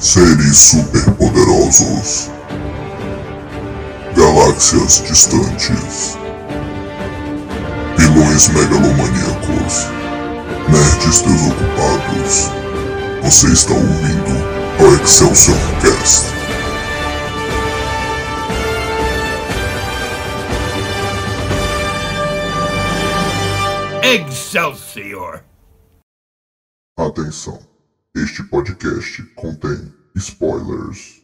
Seres superpoderosos. Galáxias distantes. Vilões megalomaníacos. Nerds desocupados. Você está ouvindo o Excelsior Cast. Excelsior! Atenção! Este podcast contém spoilers.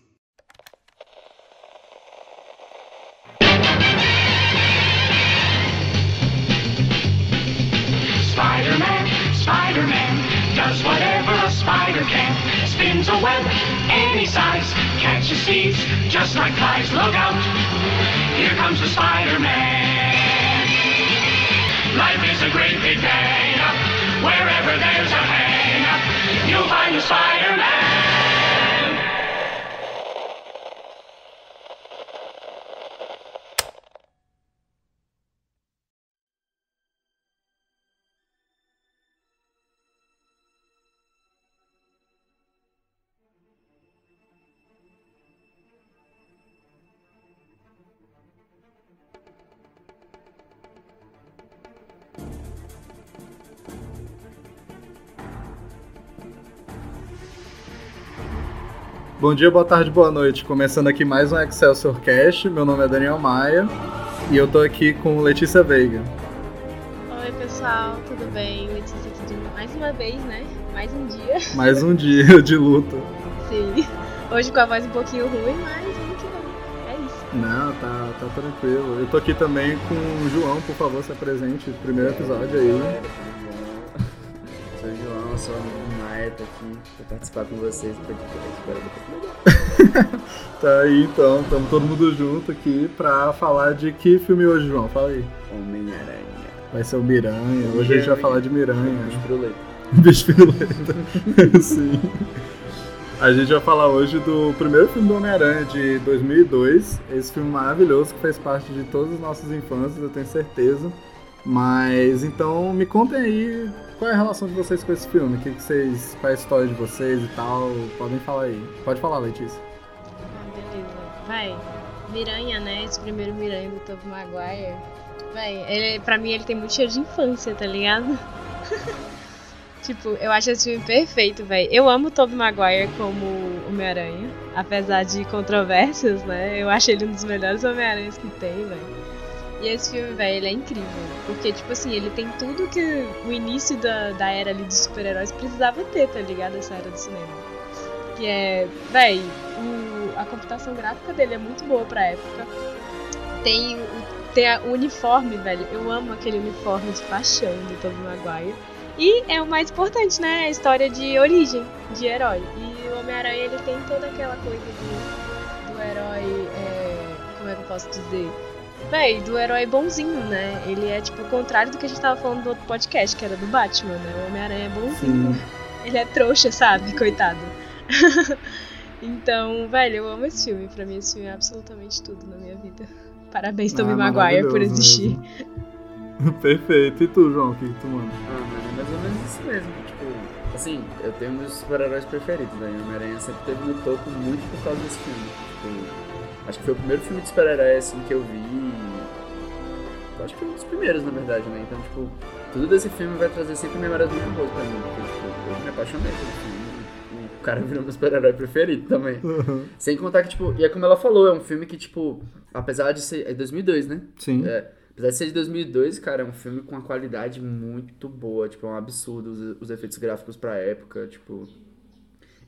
Spider-Man, Spider-Man, does whatever a spider can. Spins a web any size, catches thieves just like flies. Look out, here comes the Spider-Man. Life is a great big hang-up, wherever there's a hang-up, you'll find the Spider-Man. Bom dia, boa tarde, boa noite. Começando aqui mais um Excelsior Cast. Meu nome é Daniel Maia e eu tô aqui com Letícia Veiga. Oi, pessoal, tudo bem? Letícia aqui de mais uma vez, né? Mais um dia. Mais um dia de luta. Sim. Hoje com a voz um pouquinho ruim, mas vamos que vamos. É isso. Não, tá, tá tranquilo. Eu tô aqui também com o João, por favor, se apresente. Primeiro episódio aí. né? Sou o João, sou o Maia, tô aqui pra participar com vocês do podcast. Tá aí então, estamos todo mundo junto aqui pra falar de que filme hoje, João? Fala aí. Homem-Aranha. Vai ser o Miranha. Hoje a gente vai falar de Miranha. Bicho piruleta. Bicho piruleta. Sim. A gente vai falar hoje do primeiro filme do Homem-Aranha de 2002. Esse filme maravilhoso que fez parte de todas as nossas infâncias, eu tenho certeza. Mas então me contem aí qual é a relação de vocês com esse filme, que, que vocês, qual é a história de vocês e tal. Podem falar aí. Pode falar, Letícia. Ah, beleza. Vai. Miranha, né? Esse primeiro Miranha do Tobey Maguire. Vai, ele, pra mim ele tem muito cheiro de infância, tá ligado? tipo, eu acho esse filme perfeito, velho. Eu amo o Tobey Maguire como Homem-Aranha. Apesar de controvérsias, né? Eu acho ele um dos melhores Homem-Aranhas que tem, velho. E esse filme, velho, ele é incrível. Porque, tipo assim, ele tem tudo que o início da, da era ali dos super-heróis precisava ter, tá ligado? Essa era do cinema. Que é, véi, o- a computação gráfica dele é muito boa pra época. Tem o, tem a- o uniforme, velho. Eu amo aquele uniforme de paixão do Tobey Maguire. E é o mais importante, né? A história de origem de herói. E o Homem-Aranha, ele tem toda aquela coisa do, do herói. é, como é que eu posso dizer? Véi, do herói bonzinho, né? Ele é tipo o contrário do que a gente tava falando do outro podcast, que era do Batman, né? O Homem-Aranha é bonzinho. Ele é trouxa, sabe? Coitado. então, velho, eu amo esse filme. Pra mim, esse filme é absolutamente tudo na minha vida. Parabéns, Tobey Ah, Maguire, por existir. Perfeito. E tu, João, o que, que tu manda? Ah, mano, é mais ou menos isso mesmo. Tipo, assim, eu tenho meus super-heróis preferidos, né? E o Homem-Aranha sempre teve no topo muito por causa desse filme. Tipo, acho que foi o primeiro filme de super-herói assim que eu vi. Acho que foi um dos primeiros, na verdade, né? Então, tipo, tudo desse filme vai trazer sempre memórias muito boas pra mim. Porque, tipo, eu me apaixonei pelo filme. O cara virou meu super-herói preferido também. Sem contar que, tipo, e é como ela falou, é um filme que, tipo, apesar de ser. É 2002, né? Sim. É, apesar de ser de 2002, cara, é um filme com uma qualidade muito boa. Tipo, é um absurdo os, os efeitos gráficos pra época, tipo.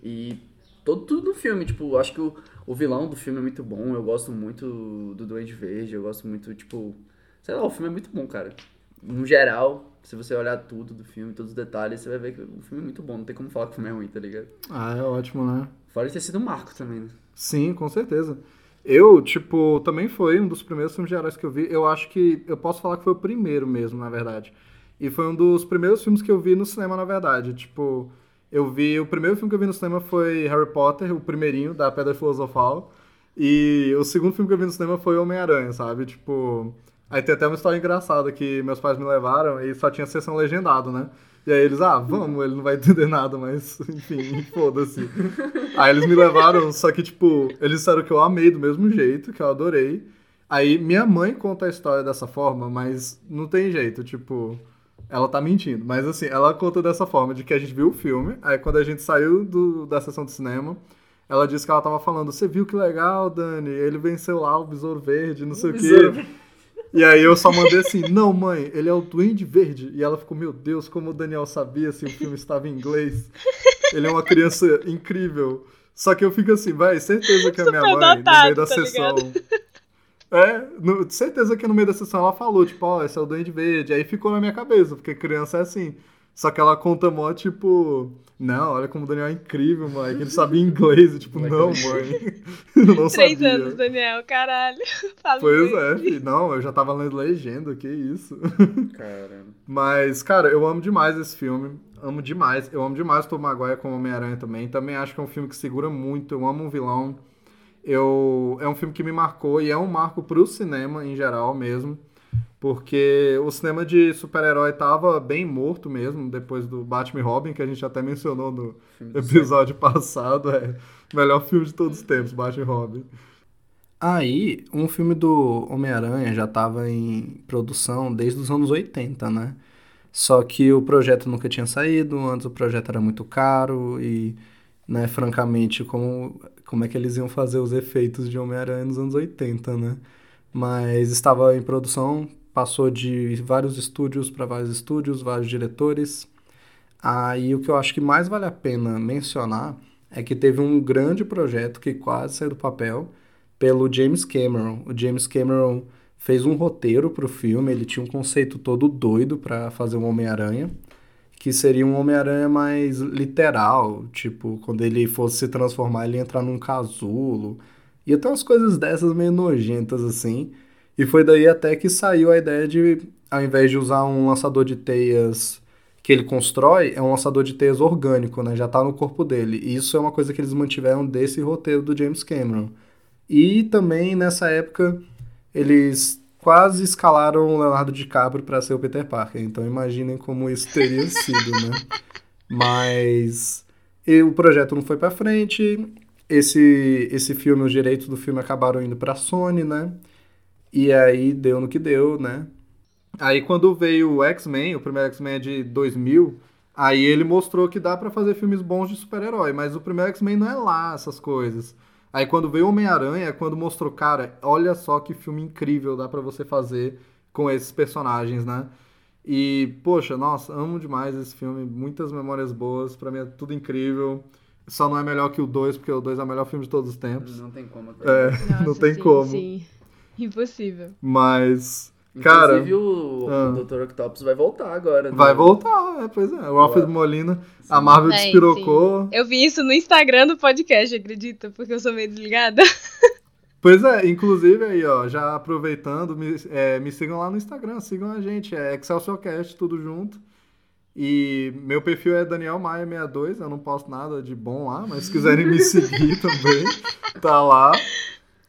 E todo, tudo no filme, tipo, acho que o, o vilão do filme é muito bom. Eu gosto muito do Duende Verde, eu gosto muito, tipo. Sei lá, o filme é muito bom, cara. No geral, se você olhar tudo do filme, todos os detalhes, você vai ver que o filme é muito bom. Não tem como falar que o filme é ruim, tá ligado? Ah, é ótimo, né? Fora de ter sido um marco também, né? Sim, com certeza. Eu, tipo, também foi um dos primeiros filmes de heróis que eu vi. Eu acho que. Eu posso falar que foi o primeiro mesmo, na verdade. E foi um dos primeiros filmes que eu vi no cinema, na verdade. Tipo, eu vi. O primeiro filme que eu vi no cinema foi Harry Potter, o primeirinho, da Pedra Filosofal. E o segundo filme que eu vi no cinema foi Homem-Aranha, sabe? Tipo. Aí tem até uma história engraçada que meus pais me levaram e só tinha sessão legendado, né? E aí eles, ah, vamos, ele não vai entender nada, mas enfim, foda-se. Aí eles me levaram, só que, tipo, eles disseram que eu amei do mesmo jeito, que eu adorei. Aí minha mãe conta a história dessa forma, mas não tem jeito, tipo, ela tá mentindo. Mas assim, ela conta dessa forma, de que a gente viu o filme, aí quando a gente saiu do, da sessão de cinema, ela disse que ela tava falando, você viu que legal, Dani? Ele venceu lá o Besouro Verde, não sei o quê. E aí eu só mandei assim, não, mãe, ele é o Duende Verde. E ela ficou, meu Deus, como o Daniel sabia se o filme estava em inglês. Ele é uma criança incrível. Só que eu fico assim, vai, certeza que a minha Super mãe, no meio da tá sessão. ligado? É, no- certeza que no meio da sessão ela falou, tipo, ó, esse é o Duende Verde. Aí ficou na minha cabeça, porque criança é assim. Só que ela conta mó, tipo, não, olha como o Daniel é incrível, mãe, que ele sabia inglês. E, tipo, não, mãe, eu não Três sabia. anos, Daniel, caralho. Fala Pois inglês. é, filho. Não, eu já tava lendo legenda, que isso. Caramba. Mas, cara, eu amo demais esse filme. Amo demais. Eu amo demais o Tom Maguire como Homem-Aranha também. Também acho que é um filme que segura muito. Eu amo um vilão. Eu... É um filme que me marcou e é um marco pro cinema em geral mesmo. Porque o cinema de super-herói tava bem morto mesmo, depois do Batman e Robin, que a gente até mencionou no episódio passado. É o melhor filme de todos os tempos, Batman e Robin. Aí, um filme do Homem-Aranha já estava em produção desde os anos 80, né? Só que o projeto nunca tinha saído, antes o projeto era muito caro e, né, francamente, como, como é que eles iam fazer os efeitos de Homem-Aranha nos anos 80, né? Mas estava em produção, passou de vários estúdios para vários estúdios, vários diretores. Aí o que eu acho que mais vale a pena mencionar é que teve um grande projeto que quase saiu do papel pelo James Cameron. O James Cameron fez um roteiro para o filme, ele tinha um conceito todo doido para fazer um Homem-Aranha, que seria um Homem-Aranha mais literal, tipo, quando ele fosse se transformar, ele ia entrar num casulo. E até umas coisas dessas meio nojentas assim. E foi daí até que saiu a ideia de, ao invés de usar um lançador de teias que ele constrói, é um lançador de teias orgânico, né? Já tá no corpo dele. E isso é uma coisa que eles mantiveram desse roteiro do James Cameron. E também nessa época eles quase escalaram o Leonardo DiCaprio para ser o Peter Parker. Então imaginem como isso teria sido, né? Mas e o projeto não foi para frente. Esse esse filme, os direitos do filme acabaram indo para Sony, né? E aí deu no que deu, né? Aí quando veio o X-Men, o primeiro X-Men é de 2000, aí ele mostrou que dá pra fazer filmes bons de super-herói, mas o primeiro X-Men não é lá essas coisas. Aí quando veio o Homem-Aranha, é quando mostrou, cara, olha só que filme incrível dá pra você fazer com esses personagens, né? E, poxa, nossa, amo demais esse filme, muitas memórias boas, pra mim é tudo incrível. Só não é melhor que o 2, porque o 2 é o melhor filme de todos os tempos. Não tem como. É, Nossa, não tem sim, como. Sim. Impossível. Mas, cara, Inclusive, o, Ah. o Dr. Octopus vai voltar agora. vai no- voltar, é, pois é. O Alfred. Molina, a Marvel despirocou. Eu vi isso no Instagram do podcast, acredita? Porque eu sou meio desligada. Pois é, inclusive aí, ó, já aproveitando, me, é, me sigam lá no Instagram, sigam a gente, é ExcelsiorCast, tudo junto. E meu perfil é Daniel Maia 62, eu não posto nada de bom lá, mas se quiserem me seguir também, tá lá.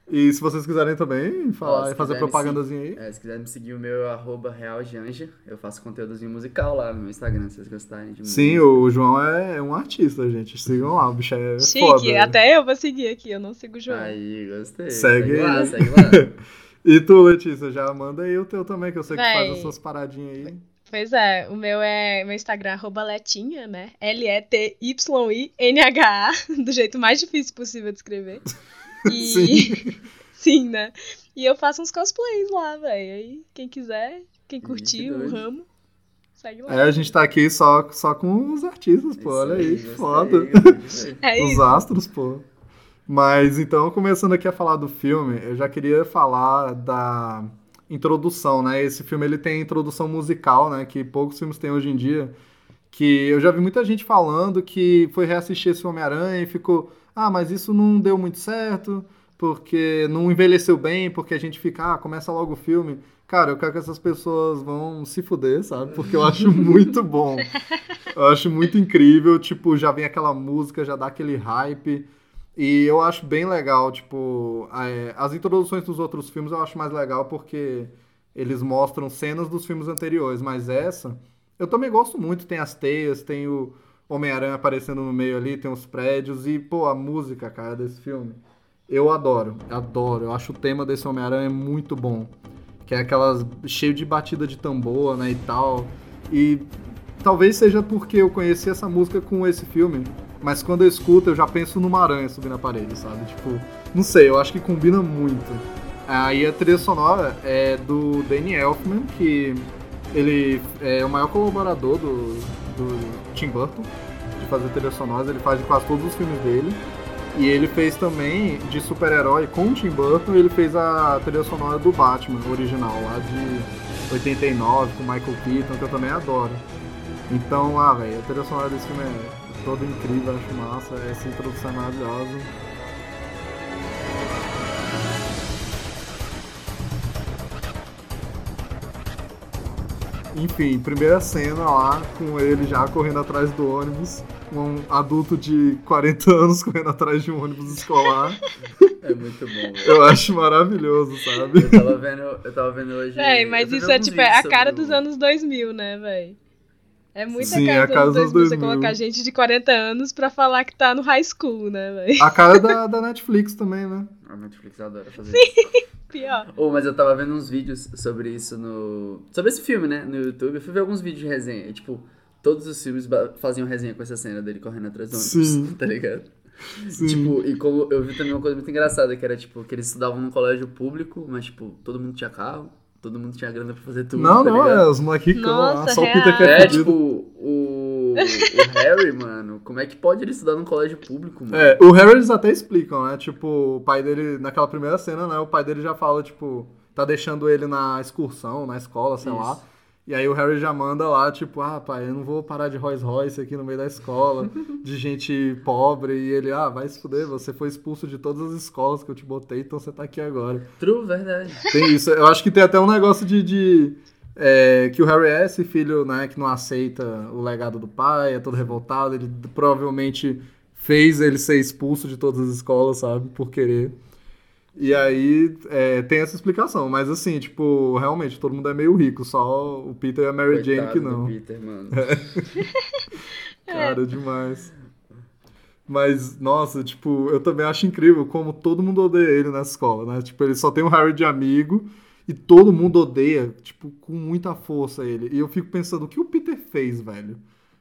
E se vocês quiserem também falar e fazer propagandazinha aí. É, se quiser me seguir, o meu é arroba realjanja. Eu faço conteúdozinho musical lá no meu Instagram, se vocês gostarem de Sim, música. o João é um artista, gente. Sigam lá, o bicho é Chique, foda. até eu vou seguir aqui, eu não sigo o João. Aí, gostei. Segue lá, aí. segue lá. E tu, Letícia, já manda aí o teu também, que eu sei que Véi. faz as suas paradinhas aí. Pois é, o meu é meu Instagram, arroba Letinha, né? L-E-T-Y-I-N-H-A, do jeito mais difícil possível de escrever. E... Sim. Sim, né? E eu faço uns cosplays lá, velho. Aí, quem quiser, quem curtir o ramo, segue lá. É, a gente tá aqui só, só com os artistas, pô, olha aí, Isso foda. É Os isso. astros, pô. Mas então, começando aqui a falar do filme, eu já queria falar da introdução, né? Esse filme ele tem introdução musical, né? Que poucos filmes têm hoje em dia. Que eu já vi muita gente falando que foi reassistir esse Homem-Aranha e ficou, ah, mas isso não deu muito certo, porque não envelheceu bem, porque a gente fica, ah, começa logo o filme. Cara, eu quero que essas pessoas vão se fuder, sabe? Porque eu acho muito bom. Eu acho muito incrível, tipo, já vem aquela música, já dá aquele hype. E eu acho bem legal, tipo, é, as introduções dos outros filmes eu acho mais legal porque eles mostram cenas dos filmes anteriores, mas essa Eu também gosto muito, tem as teias, tem o Homem-Aranha aparecendo no meio ali, tem os prédios e, pô, a música, cara, desse filme. Eu adoro, adoro. Eu acho o tema desse Homem-Aranha muito bom. Que é aquelas cheio de batida de tambor, né, e tal. E talvez seja porque eu conheci essa música com esse filme, mas quando eu escuto eu já penso numa aranha subindo a parede, sabe? Tipo, não sei, eu acho que combina muito. Aí a trilha sonora é do Danny Elfman, que ele é o maior colaborador do, do Tim Burton de fazer trilha sonora, ele faz de quase todos os filmes dele. E ele fez também de super-herói com o Tim Burton, ele fez a trilha sonora do Batman original, lá de 89, com Michael Keaton, que eu também adoro. Então, ah, velho, a trilha sonora desse filme é toda incrível, acho massa, essa introdução é maravilhosa. Enfim, primeira cena lá, com ele já correndo atrás do ônibus, um adulto de 40 anos correndo atrás de um ônibus escolar. É muito bom, velho. Eu acho maravilhoso, sabe? Eu tava vendo, eu tava vendo hoje. Véi, mas isso é tipo, é a cara dos anos 2000, né, véi? É muita Sim, cara, a dos cara anos dos anos 2000 você 2000. colocar gente de 40 anos pra falar que tá no high school, né, véi? A cara da, da Netflix também, né? A Netflix adora fazer isso. Pior. Oh, mas eu tava vendo uns vídeos sobre isso no. Sobre esse filme, né? No YouTube. Eu fui ver alguns vídeos de resenha. E, tipo, todos os filmes faziam resenha com essa cena dele correndo atrás do ônibus. Sim. Tá ligado? Sim. Tipo, e como eu vi também uma coisa muito engraçada, que era, tipo, que eles estudavam num colégio público, mas, tipo, todo mundo tinha carro, todo mundo tinha grana pra fazer tudo. não, tá não, é os moleques ricão só o Peter que é, É, tipo, o, o Harry, mano, como é que pode ele estudar num colégio público, mano? É, o Harry eles até explicam, né? Tipo, o pai dele, naquela primeira cena, né? O pai dele já fala, tipo, tá deixando ele na excursão, na escola, sei Isso. lá. E aí o Harry já manda lá, tipo, ah, pai, eu não vou parar de Rolls Royce aqui no meio da escola, de gente pobre. E ele, ah, vai se fuder, você foi expulso de todas as escolas que eu te botei, então você tá aqui agora. True, verdade. Tem isso. Eu acho que tem até um negócio de. de, é, que o Harry é esse filho, né, que não aceita o legado do pai, é todo revoltado. Ele provavelmente fez ele ser expulso de todas as escolas, sabe? Por querer. E aí é, tem essa explicação. Mas assim, tipo, realmente, todo mundo é meio rico, só o Peter e a Mary Jane Coitado que do não. Peter, mano. Cara, demais. Mas, nossa, tipo, eu também acho incrível como todo mundo odeia ele na escola, né? Tipo, ele só tem o Harry de amigo e todo mundo odeia, tipo, com muita força ele. E eu fico pensando, o que o Peter fez, velho?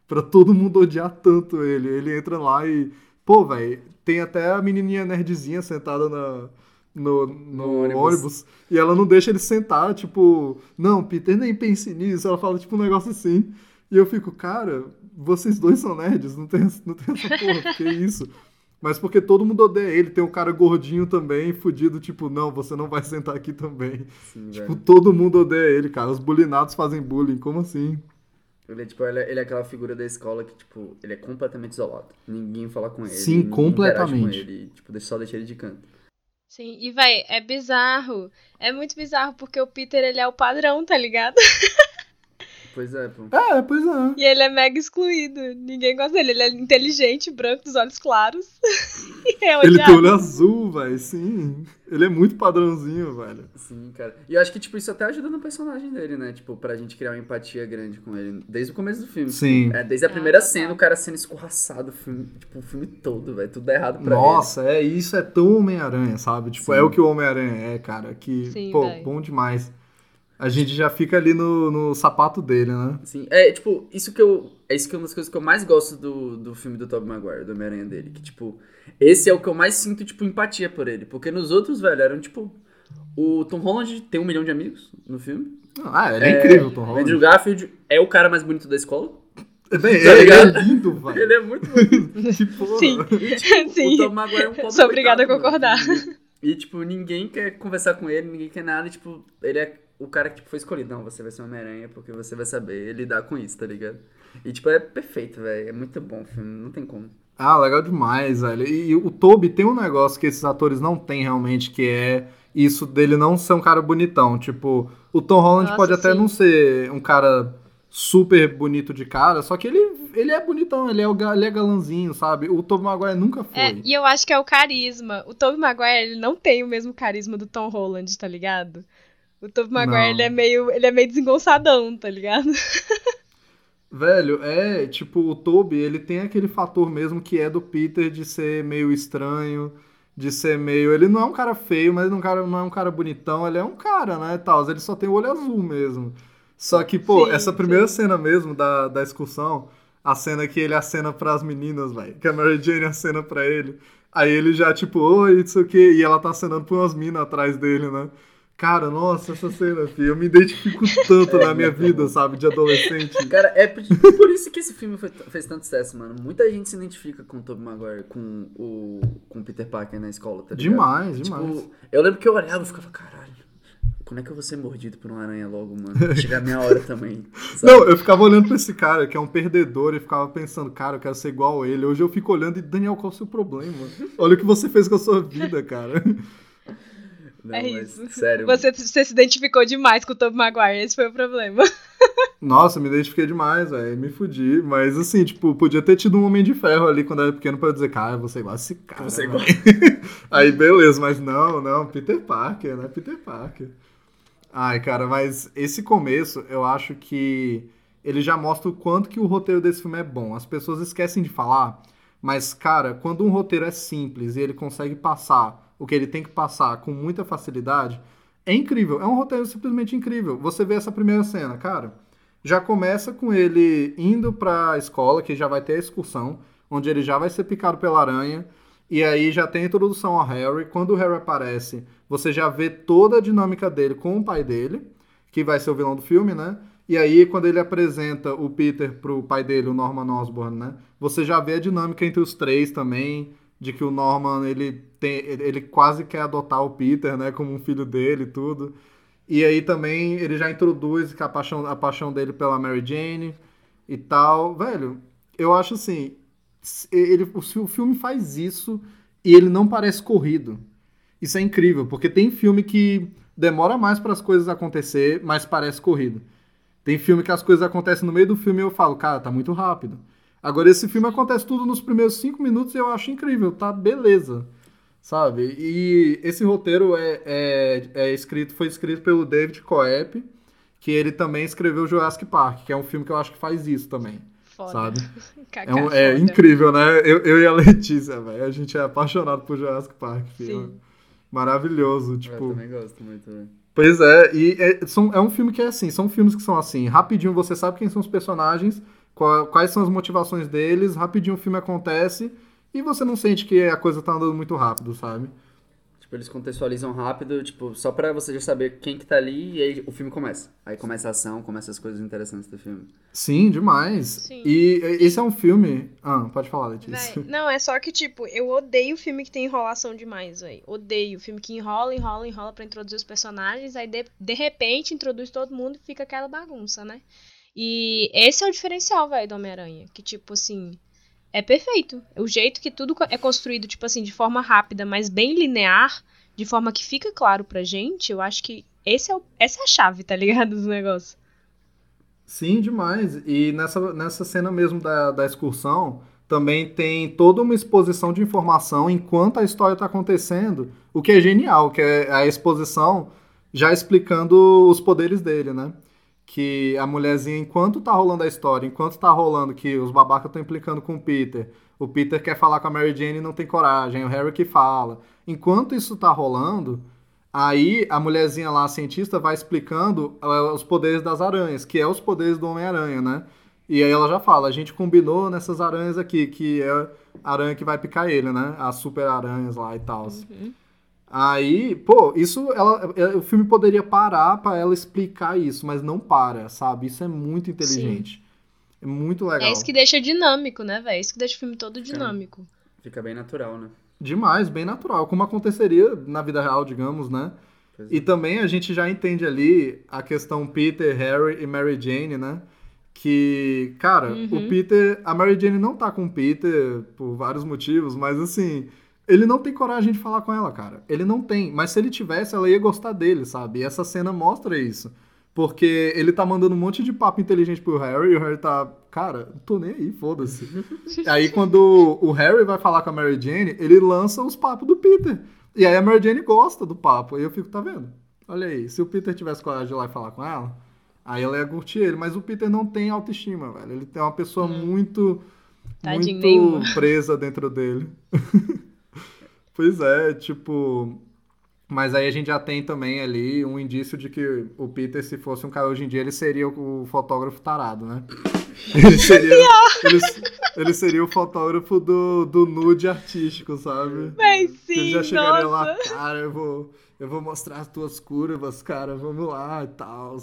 Pra todo mundo odiar tanto ele. Ele entra lá e. Pô, velho, tem até a menininha nerdzinha sentada na, no, no, No ônibus. ônibus. E ela não deixa ele sentar, tipo, não, Peter, nem pense nisso. Ela fala, tipo, um negócio assim. E eu fico, cara, vocês dois são nerds, não tem, não tem essa porra, que isso? Mas porque todo mundo odeia ele, tem um cara gordinho também, fudido, tipo, não, você não vai sentar aqui também. Sim, Tipo, velho. todo mundo odeia ele, cara. Os bulinados fazem bullying, como assim? Ele é, tipo, ele, é- ele é aquela figura da escola que, tipo, ele é completamente isolado. Ninguém fala com ele. Sim, completamente. Com ele, tipo, só deixa ele de canto. Sim, e vai, é bizarro. É muito bizarro porque o Peter, ele é o padrão, tá ligado? Pois é, pô. É, pois é. E ele é mega excluído. Ninguém gosta dele. Ele é inteligente, branco, dos olhos claros. E é Ele tem olho azul, velho, sim. Ele é muito padrãozinho, velho. Sim, cara. E eu acho que, tipo, isso até ajuda no personagem dele, né? Tipo, pra gente criar uma empatia grande com ele. Desde o começo do filme. Sim. É, desde a Ah, primeira total. cena, o cara sendo escorraçado, o filme, tipo, o filme todo, velho. Tudo dá errado pra Nossa, é, isso é tão Homem-Aranha, sabe? Tipo, Sim. é o que o Homem-Aranha é, cara. Que, Sim, pô, véi. bom demais. A gente já fica ali no, no sapato dele, né? Sim. É, tipo, isso que eu. É isso que é uma das coisas que eu mais gosto do, do filme do Tobey Maguire, do Homem-Aranha dele. Que, tipo, esse é o que eu mais sinto, tipo, empatia por ele. Porque nos outros, velho, eram, tipo. O Tom Holland tem um milhão de amigos no filme. Ah, ele é, incrível, Tom O Holland. Andrew Garfield é o cara mais bonito da escola. Bem, Tá ele ligado? é lindo, velho. Ele é muito bonito. Porra. Sim. E, tipo, Sim. O Tom Maguire é um pobre Sou obrigada a mano. concordar. E, tipo, ninguém quer conversar com ele, ninguém quer nada. E, tipo, ele é o cara que tipo, foi escolhido. Não, você vai ser Homem-Aranha porque você vai saber lidar com isso, tá ligado? E, tipo, é perfeito, velho. É muito bom o filme, não tem como. Ah, legal demais, velho. E o Toby tem um negócio que esses atores não têm realmente, que é isso dele não ser um cara bonitão. Tipo, o Tom Holland Nossa, pode até sim. não ser um cara super bonito de cara, só que ele, ele é bonitão, ele é, o, ele é galanzinho, sabe? O Tobey Maguire nunca foi. É, e eu acho que é o carisma. O Tobey Maguire, ele não tem o mesmo carisma do Tom Holland, tá ligado? O Tobey Maguire, Não. ele é meio, ele é meio desengonçadão, tá ligado? Velho, é, tipo, o Toby, ele tem aquele fator mesmo que é do Peter de ser meio estranho, de ser meio. Ele não é um cara feio, mas não, é um cara, não é um cara bonitão, ele é um cara, né, tal. Ele só tem o olho azul mesmo. Só que, pô, Sim, essa primeira sim. cena mesmo da, da excursão, a cena que ele acena pras meninas, velho, que a Mary Jane acena pra ele. Aí ele já, tipo, oi, isso aqui, e ela tá acenando pra umas minas atrás dele, né? Cara, nossa, essa cena, filho, eu me identifico tanto na minha vida, sabe, de adolescente. Cara, é por, por isso que esse filme foi- fez tanto sucesso, mano. Muita gente se identifica com o Tobey Maguire, com o, com Peter Parker na escola, tá ligado? Demais, demais. Tipo, eu lembro que eu olhava e ficava, caralho, quando é que eu vou ser mordido por uma aranha logo, mano? Chegar a minha hora também. sabe? Não, eu ficava olhando pra esse cara, que é um perdedor, e ficava pensando, cara, eu quero ser igual a ele. Hoje eu fico olhando e, Daniel, qual é o seu problema? Olha o que você fez com a sua vida, cara. Não, é mas, isso. Sério. Você, você se identificou demais com o Tobey Maguire, esse foi o problema. Nossa, me identifiquei demais, velho. Me fudi. Mas assim, tipo, podia ter tido um homem de ferro ali quando eu era pequeno pra eu dizer, cara, você é igual a esse cara. Você é velho." igual. Aí, beleza, mas não, não, Peter Parker, né? Peter Parker. Ai, cara, mas esse começo, eu acho que ele já mostra o quanto que o roteiro desse filme é bom. As pessoas esquecem de falar, mas, cara, quando um roteiro é simples e ele consegue passar o que ele tem que passar com muita facilidade, é incrível. É um roteiro simplesmente incrível. Você vê essa primeira cena, cara. Já começa com ele indo pra escola, que já vai ter a excursão, onde ele já vai ser picado pela aranha. E aí já tem a introdução ao Harry. Quando o Harry aparece, você já vê toda a dinâmica dele com o pai dele, que vai ser o vilão do filme, né? E aí, quando ele apresenta o Peter pro pai dele, o Norman Osborn, né? Você já vê a dinâmica entre os três também, de que o Norman, ele, tem, ele quase quer adotar o Peter, né? Como um filho dele e tudo. E aí também ele já introduz a paixão, a paixão dele pela Mary Jane e tal. Velho, eu acho assim, ele, o filme faz isso e ele não parece corrido. Isso é incrível, porque tem filme que demora mais para as coisas acontecer, mas parece corrido. Tem filme que as coisas acontecem no meio do filme e eu falo, cara, tá muito rápido. Agora, esse filme acontece tudo nos primeiros cinco minutos e eu acho incrível, tá beleza. Sabe? E esse roteiro é, é, é escrito, foi escrito pelo David Coep, que ele também escreveu Jurassic Park, que é um filme que eu acho que faz isso também. Foda. Sabe? Kaká, É, um- é incrível, né? Eu, eu e a Letícia, velho. A gente é apaixonado por Jurassic Park, filho. Sim. Maravilhoso, Eu tipo. também gosto muito, velho. Pois é, e é, são, é um filme que é assim, são filmes que são assim, rapidinho você sabe quem são os personagens, quais são as motivações deles, rapidinho o filme acontece e você não sente que a coisa tá andando muito rápido, sabe? Tipo, eles contextualizam rápido, tipo, só pra você já saber quem que tá ali e aí o filme começa. Aí começa a ação, começa as coisas interessantes do filme. Sim, demais. Sim. E esse é um filme. Ah, pode falar, Letícia. Véi, não, é só que, tipo, eu odeio filme que tem enrolação demais, velho. Odeio. Filme que enrola, enrola, enrola pra introduzir os personagens, aí de, de repente introduz todo mundo e fica aquela bagunça, né? E esse é o diferencial, velho, do Homem-Aranha. Que, tipo, assim, é perfeito. O jeito que tudo é construído, tipo assim, de forma rápida, mas bem linear, de forma que fica claro pra gente, eu acho que esse é o, essa é a chave, tá ligado? Do negócio. Sim, demais. E nessa, nessa cena mesmo da, da excursão, também tem toda uma exposição de informação enquanto a história está acontecendo, o que é genial, que é a exposição já explicando os poderes dele, né? Que a mulherzinha, enquanto tá rolando a história, enquanto tá rolando que os babacas estão implicando com o Peter, o Peter quer falar com a Mary Jane e não tem coragem, o Harry que fala. Enquanto isso tá rolando, Aí a mulherzinha lá, a cientista, vai explicando uh, os poderes das aranhas, que é os poderes do Homem-Aranha, né? E aí ela já fala, a gente combinou nessas aranhas aqui, que é a aranha que vai picar ele, né? As super aranhas lá e tal. Aí, pô, isso ela, é, o filme poderia parar pra ela explicar isso, mas não para, sabe? Isso é muito inteligente. É muito legal. É isso que deixa dinâmico, né, velho? É isso que deixa o filme todo dinâmico. Fica bem natural, né? Demais, bem natural, como aconteceria na vida real, digamos, né? Pois E também a gente já entende ali a questão Peter, Harry e Mary Jane, né? Que, cara, Uhum. o Peter. A Mary Jane não tá com o Peter por vários motivos, mas assim. Ele não tem coragem de falar com ela, cara. Ele não tem. Mas se ele tivesse, ela ia gostar dele, sabe? E essa cena mostra isso. Porque ele tá mandando um monte de papo inteligente pro Harry e o Harry tá. Cara, não tô nem aí, foda-se. aí quando o Harry vai falar com a Mary Jane, ele lança os papos do Peter. E aí a Mary Jane gosta do papo. Aí eu fico, tá vendo? Olha aí, se o Peter tivesse coragem de ir lá e falar com ela, Aí ela ia curtir ele, mas o Peter não tem autoestima, velho. Ele tem uma pessoa Hum. muito, Tadinho muito presa dentro dele. pois é, tipo. Mas aí a gente já tem também ali um indício de que o Peter, se fosse um cara hoje em dia, ele seria o fotógrafo tarado, né? Ele seria, ele, ele seria o fotógrafo do, do nude artístico, sabe? Ele sim, já chegaria nossa. lá, cara, eu vou, eu vou mostrar as tuas curvas, cara, vamos lá e tal.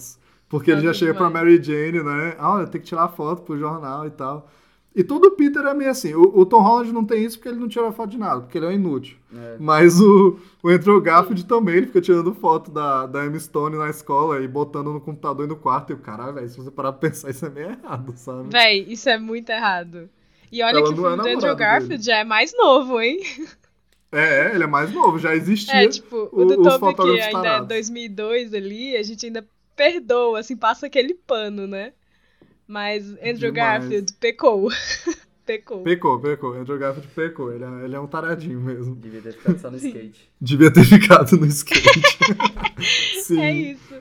Porque ele já chega pra. Mary Jane, né? Ah, eu tenho que tirar foto pro jornal e tal. E todo o Peter é meio assim. O, o Tom Holland não tem isso porque ele não tira foto de nada, porque ele é um inútil. É. Mas o, o Andrew Garfield também, ele fica tirando foto da, da Emma Stone na escola e botando no computador e no quarto. E o cara, velho, se você parar pra pensar, isso é meio errado, sabe? Véi, isso é muito errado. E olha Ela que o não é filme do Andrew Garfield dele. já é mais novo, hein? É, ele é mais novo, já existia. É, tipo, o, o- do Toby que ainda é tarados. 2002 ali, a gente ainda perdoa, assim, passa aquele pano, né? Mas Andrew Demais. Garfield pecou. pecou. Pecou, pecou. Andrew Garfield pecou. Ele é, ele é um taradinho mesmo. Devia ter ficado só no skate. Devia ter ficado no skate. Sim. É isso.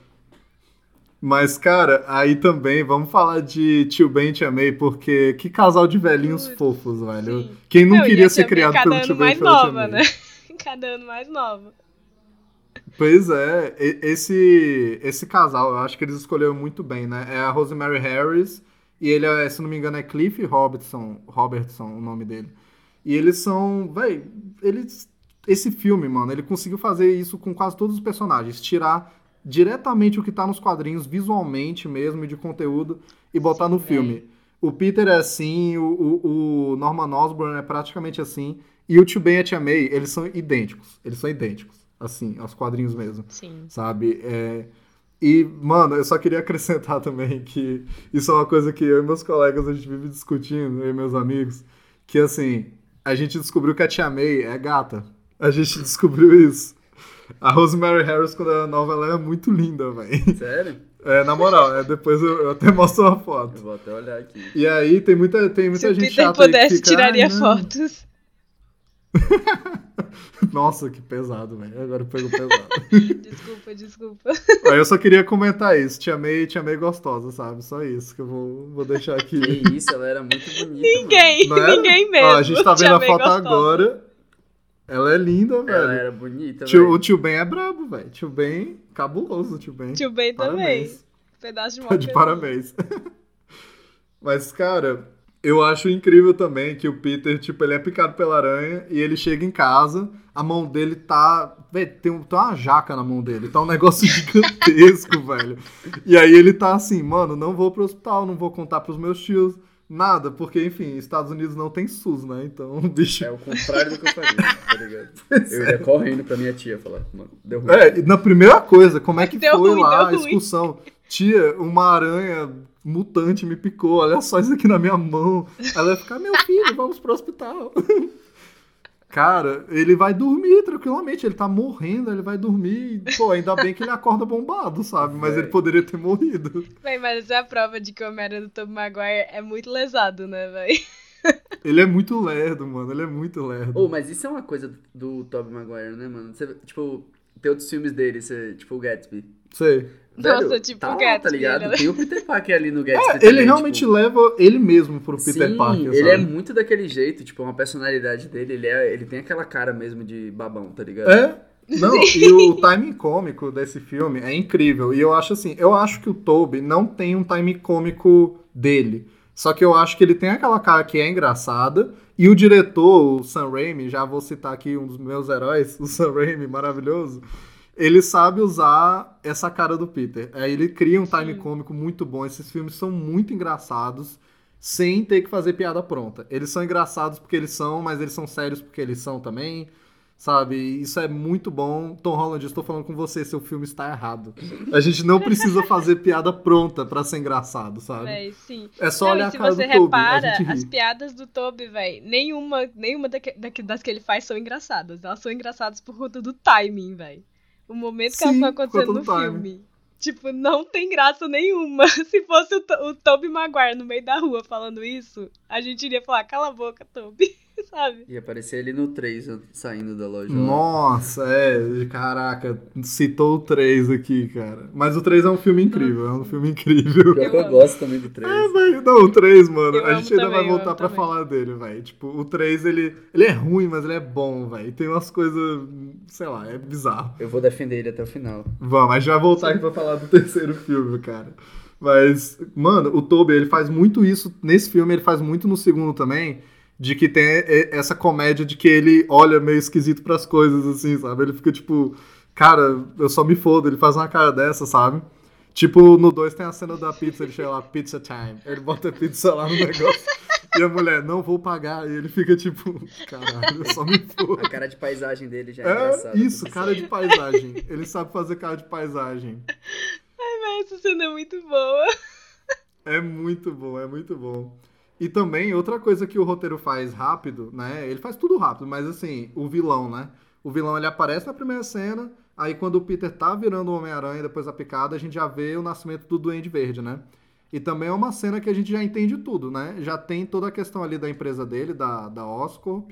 Mas, cara, aí também vamos falar de Tio Ben e Tia May, porque que casal de velhinhos Putz, fofos, velho. sim. Quem não Não, queria ser Tia May criado cada pelo ano Tio Ben e mais pela Tia nova, May? né? Cada ano mais nova. Pois é, esse, esse casal, eu acho que eles escolheram muito bem, né? É a Rosemary Harris e ele, é, se não me engano, é Cliff Robertson, Robertson o nome dele. E eles são, véi, eles... Esse filme, mano, ele conseguiu fazer isso com quase todos os personagens. Tirar diretamente o que tá nos quadrinhos, visualmente mesmo, e de conteúdo, e botar no filme. O Peter é assim, o, o, o Norman Osborn é praticamente assim, e o Tio Ben e a Tia May, eles são idênticos. Eles são idênticos, assim, aos quadrinhos mesmo Sim. sabe? É, E, mano, eu só queria acrescentar também que isso é uma coisa que eu e meus colegas a gente vive discutindo, eu e meus amigos, que assim, a gente descobriu que a Tia May é gata. A gente descobriu isso. A Rosemary Harris, quando era nova, ela é muito linda, velho. Sério? É, na moral, é, depois eu, eu até mostro uma Eu foto. vou até olhar aqui. E aí tem muita, tem Se muita o gente chata aí que pudesse, fica, tiraria "Ai, não." fotos. Nossa, que pesado, velho. Agora pegou pesado. Desculpa, desculpa. Aí eu só queria comentar isso. Te amei, te amei gostosa, sabe? Só isso que eu vou, vou deixar aqui. Que isso, ela era muito bonita. Ninguém, ninguém mesmo. Ó, a gente tá vendo a foto gostosa. agora. Ela é linda, Mano. Ela velho. era bonita, Tio, o velho. tio Ben é brabo, velho. Tio Ben, cabuloso, tio Ben. Tio Ben também. Parabéns. Pedaço de Tá mal de parabéns. Mas, cara, eu acho incrível também que o Peter, tipo, ele é picado pela aranha e ele chega em casa, a mão dele tá. Véi, tem, um- tem uma jaca na mão dele, tá um negócio gigantesco, velho. E aí ele tá assim, mano, não vou pro hospital, não vou contar pros meus tios, nada, porque, enfim, Estados Unidos não tem SUS, né? Então bicho. É o contrário do que eu faria, tá ligado? Eu ia correndo pra minha tia falar, mano, deu ruim. É, e na primeira coisa, como é que Deu foi ruim, lá a ruim. excursão? Tia, uma aranha mutante me picou, olha só isso aqui na minha mão. Ela vai ficar, meu filho, vamos pro hospital. Cara, ele vai dormir tranquilamente, ele tá morrendo, ele vai dormir. e, Pô, ainda bem que ele acorda bombado, sabe? Mas Véi. ele poderia ter morrido. Véi, mas essa é a prova de que o Homem-Aranha do Tobey Maguire é muito lesado, né, véi? Ele é muito lerdo, mano, ele é muito lerdo. Oh, mas isso é uma coisa do Tobey Maguire, né, mano? Você, tipo, tem outros filmes dele, você, tipo o Gatsby. Sei. Nossa, tipo tá Gatsby, tá ligado? né? Tem o Peter Parker ali no Gatsby É, também, ele realmente tipo, leva ele mesmo pro Peter Sim, Parker, ele sabe? é muito daquele jeito, tipo, uma personalidade dele, ele, é, ele tem aquela cara mesmo de babão, tá ligado? É. Não, e o timing cômico desse filme é incrível. E eu acho assim, eu acho que o Toby não tem um timing cômico dele. Só que eu acho que ele tem aquela cara que é engraçada. E o diretor, o Sam Raimi, já vou citar aqui um dos meus heróis, o Sam Raimi, maravilhoso. Ele sabe usar essa cara do Peter. Aí ele cria um time Sim. cômico muito bom. Esses filmes são muito engraçados, sem ter que fazer piada pronta. Eles são engraçados porque eles são, mas eles são sérios porque eles são também. Sabe? Isso é muito bom. Tom Holland, estou falando com você, seu filme está errado. A gente não precisa fazer piada pronta pra ser engraçado, sabe? Véi, sim. É só Não, olhar a se cara você do Toby, a repara, gente as piadas do Toby, véi, nenhuma, nenhuma daque- daque- das que ele faz são engraçadas. Elas são engraçadas por conta do timing, véi. O momento que Sim, estão por conta acontecendo no timing. filme. Tipo, não tem graça nenhuma. Se fosse o, o Toby Maguire no meio da rua falando isso, a gente iria falar, cala a boca, Toby. Sabe? E aparecer ele no 3 saindo da loja. lá. Nossa, é, caraca, citou o 3 aqui, cara. Mas o 3 é um filme incrível, é um filme incrível. Eu amo. gosto também do 3. É, velho, não, o 3, mano, Eu a gente ainda também, vai eu voltar pra também. falar dele, velho. Tipo, o 3, ele, ele é ruim, mas ele é bom, velho. Tem umas coisas, sei lá, é bizarro. Eu vou defender ele até o final. Vamos, a gente vai voltar aqui pra falar do terceiro filme, cara. Mas, mano, o Toby, ele faz muito isso nesse filme, ele faz muito no segundo também, de que tem essa comédia de que ele olha meio esquisito pras coisas, assim, sabe? Ele fica tipo, cara, eu só me fodo, ele faz uma cara dessa, sabe? Tipo, no 2 tem a cena da pizza, ele chega lá, pizza time. Ele bota a pizza lá no negócio. E a mulher, não vou pagar. E ele fica tipo, caralho, eu só me fodo. A cara de paisagem dele já é, engraçada. É isso, cara de paisagem. Ele sabe fazer cara de paisagem. Ai, essa cena é muito boa. É muito bom, é muito bom. E também, outra coisa que o roteiro faz rápido, né? Ele faz tudo rápido, mas assim, o vilão, né? O vilão ele aparece na primeira cena, aí quando o Peter tá virando o Homem-Aranha depois da picada, a gente já vê o nascimento do Duende Verde, né? E também é uma cena que a gente já entende tudo, né? Já tem toda a questão ali da empresa dele, da, da Oscorp,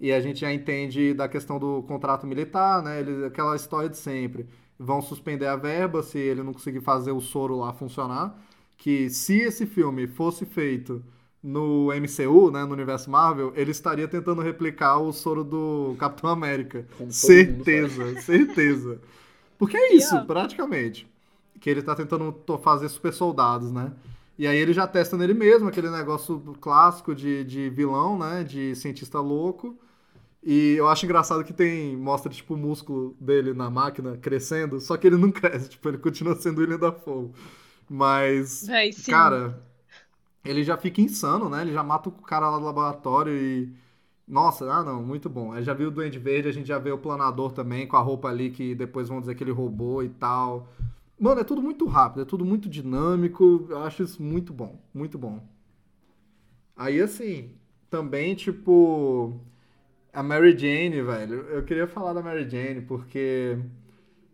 e a gente já entende da questão do contrato militar, né? Ele, aquela história de sempre. Vão suspender a verba se ele não conseguir fazer o soro lá funcionar. Que se esse filme fosse feito no MCU, né, no universo Marvel, ele estaria tentando replicar o soro do Capitão América. Certeza, certeza. Porque é isso, ó. praticamente. Que ele tá tentando to- fazer super soldados, né? E aí ele já testa nele mesmo, aquele negócio clássico de, de vilão, né? De cientista louco. E eu acho engraçado que tem. Mostra, tipo, o músculo dele na máquina crescendo, só que ele não cresce, tipo, ele continua sendo o William Dafoe. Mas. Véi, sim. Cara, ele já fica insano, né? Ele já mata o cara lá do laboratório e. Nossa, ah não, muito bom. Aí já viu o Duende Verde, a gente já vê o Planador também, com a roupa ali que depois vão dizer que ele roubou e tal. Mano, é tudo muito rápido, é tudo muito dinâmico. Eu acho isso muito bom, muito bom. Aí, assim, também, tipo. A Mary Jane, velho. Eu queria falar da Mary Jane, porque.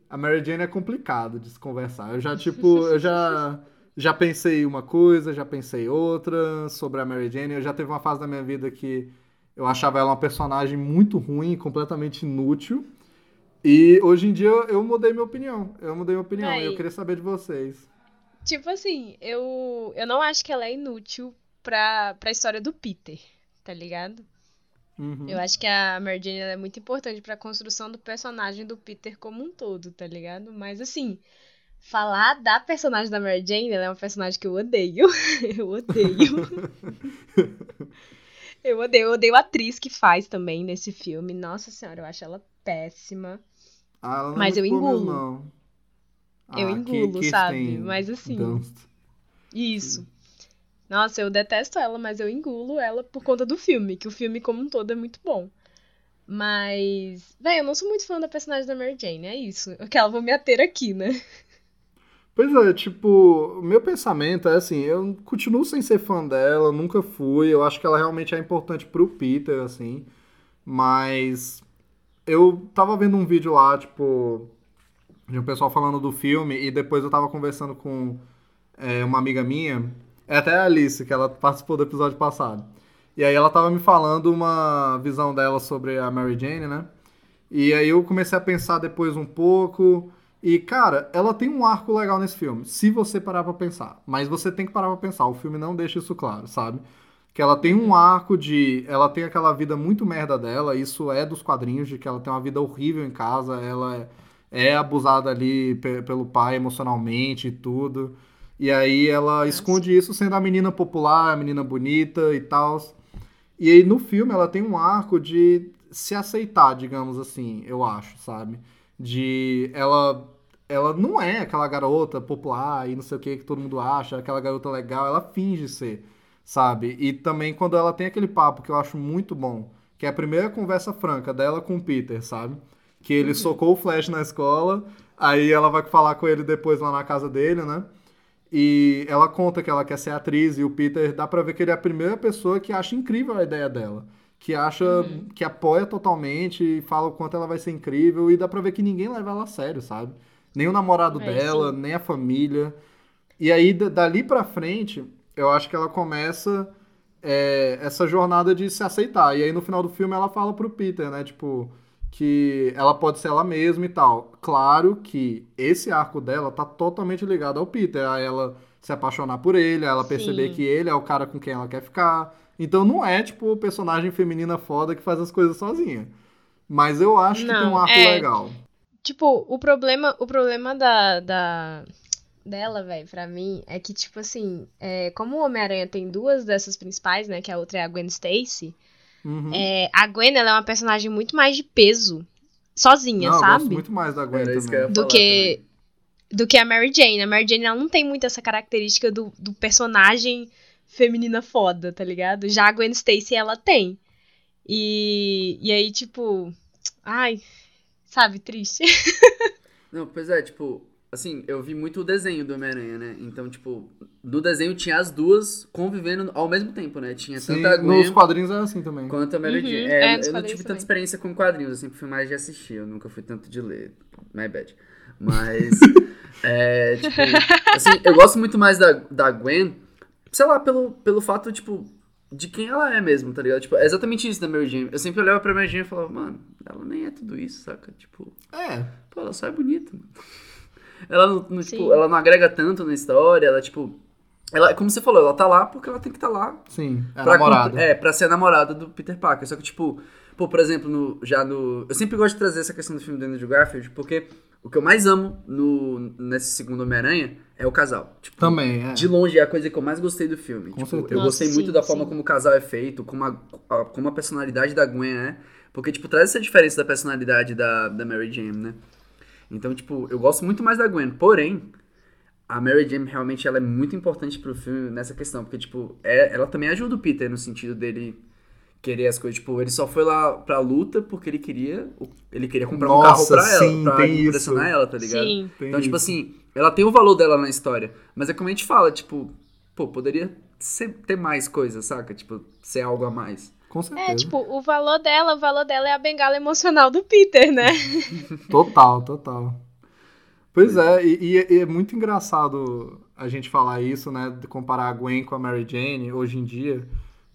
A Mary Jane é complicado de se conversar. Eu já, tipo, eu já. Já pensei uma coisa, já pensei outra sobre a Mary Jane. Eu já teve uma fase da minha vida que eu achava ela uma personagem muito ruim, completamente inútil. E hoje em dia eu mudei minha opinião. Eu mudei minha opinião. Aí. Eu queria saber de vocês. Tipo assim, eu, eu não acho que ela é inútil pra, pra história do Peter, tá ligado? Uhum. Eu acho que a Mary Jane é muito importante pra construção do personagem do Peter como um todo, tá ligado? Mas assim, falar da personagem da Mary Jane, ela é uma personagem que eu odeio. eu odeio. eu odeio. Eu odeio a atriz que faz também nesse filme. Nossa senhora, eu acho ela péssima. Ah, ela não Mas eu engulo. não. Eu Ah, engulo, Kirsten sabe? Mas assim- Dunst. Isso. Nossa, eu detesto ela, mas eu engulo ela por conta do filme, que o filme como um todo é muito bom. Mas, véi, eu não sou muito fã da personagem da Mary Jane, é isso. Que ela vou me ater aqui, né? Pois é, tipo, meu pensamento é assim, eu continuo sem ser fã dela, nunca fui, eu acho que ela realmente é importante pro Peter, assim, mas eu tava vendo um vídeo lá, tipo, de um pessoal falando do filme, e depois eu tava conversando com é, uma amiga minha, é até a Alice, que ela participou do episódio passado, e aí ela tava me falando uma visão dela sobre a Mary Jane, né, e aí eu comecei a pensar depois um pouco... E, cara, ela tem um arco legal nesse filme, se você parar pra pensar. Mas você tem que parar pra pensar, o filme não deixa isso claro, sabe? Que ela tem um arco de. Ela tem aquela vida muito merda dela, isso é dos quadrinhos, de que ela tem uma vida horrível em casa, ela é, é abusada ali pe- pelo pai emocionalmente e tudo. E aí ela esconde isso sendo a menina popular, a menina bonita e tal. E aí no filme ela tem um arco de se aceitar, digamos assim, eu acho, sabe? De ela ela não é aquela garota popular e não sei o que que todo mundo acha, aquela garota legal, ela finge ser, sabe? E também quando ela tem aquele papo que eu acho muito bom, que é a primeira conversa franca dela com o Peter, sabe? Que ele socou o Flash na escola, aí ela vai falar com ele depois lá na casa dele, né? E ela conta que ela quer ser atriz e o Peter dá pra ver que ele é a primeira pessoa que acha incrível a ideia dela. Que acha, que apoia totalmente e fala o quanto ela vai ser incrível e dá pra ver que ninguém leva ela a sério, sabe? Nem o namorado É, dela, sim. nem a família. E aí, da- dali pra frente, eu acho que ela começa é, essa jornada de se aceitar. E aí no final do filme ela fala pro Peter, né? Tipo, que ela pode ser ela mesma e tal. Claro que esse arco dela tá totalmente ligado ao Peter, a ela se apaixonar por ele, a ela perceber Sim. que ele é o cara com quem ela quer ficar. Então não é, tipo, personagem feminina foda que faz as coisas sozinha. Mas eu acho que tem Não, um arco é. legal. Tipo, o problema, o problema da, da dela, velho, pra mim, é que, tipo assim, é, como o Homem-Aranha tem duas dessas principais, né? Que a outra é a Gwen Stacy. Uhum. É, a Gwen, ela é uma personagem muito mais de peso, sozinha, não, eu gosto sabe? muito mais da Gwen que também. ia do que do que a Mary Jane. A Mary Jane ela não tem muito essa característica do, do personagem feminina foda, tá ligado? Já a Gwen Stacy ela tem. E, e aí, tipo, ai, sabe, triste. Não, pois é, tipo, assim, eu vi muito o desenho do Homem-Aranha, né? Então, tipo, no desenho tinha as duas convivendo ao mesmo tempo, né? Tinha Sim, tanto a Gwen nos quadrinhos é assim também. quanto a Mary Uhum, Jane. é, É, eu não tive tanta também. experiência com quadrinhos, eu sempre fui mais de assistir, eu nunca fui tanto de ler. My bad. Mas, é, tipo, assim, eu gosto muito mais da, da Gwen, sei lá, pelo, pelo fato, tipo, de quem ela é mesmo, tá ligado? Tipo, é exatamente isso da Mary Jane. Eu sempre olhava pra Mary Jane e falava, mano, ela nem é tudo isso, saca? Tipo, É, Pô, ela só é bonita, mano. Ela não, não, tipo, ela não agrega tanto na história, ela, tipo. Ela, como você falou, ela tá lá porque ela tem que estar tá lá. sim, é pra namorada. É, pra ser a namorada do Peter Parker. Só que, tipo, pô, por exemplo, no, já no. Eu sempre gosto de trazer essa questão do filme do Andrew Garfield, porque o que eu mais amo no, nesse segundo Homem-Aranha é o casal. Tipo, Também, é. De longe é a coisa que eu mais gostei do filme. Com Tipo, eu Nossa, gostei sim, muito da forma sim. como o casal é feito, como a, a- como a personalidade da Gwen é. Porque, tipo, traz essa diferença da personalidade da, da Mary Jane, né? Então, tipo, eu gosto muito mais da Gwen. Porém, a Mary Jane realmente ela é muito importante pro filme nessa questão. Porque, tipo, é, ela também ajuda o Peter no sentido dele querer as coisas. Tipo, ele só foi lá pra luta porque ele queria. Ele queria comprar um carro Nossa, pra ela. sim, pra tem impressionar isso. ela, tá ligado? Sim. Tem Então, tipo isso. assim, ela tem o valor dela na história. Mas é como a gente fala, tipo, pô, poderia ser- ter mais coisas, saca? Tipo, ser algo a mais. Com certeza. É, tipo, o valor dela, o valor dela é a bengala emocional do Peter, né? Total, total. Pois é, e, e- e é muito engraçado a gente falar isso, né? De comparar a Gwen com a Mary Jane hoje em dia.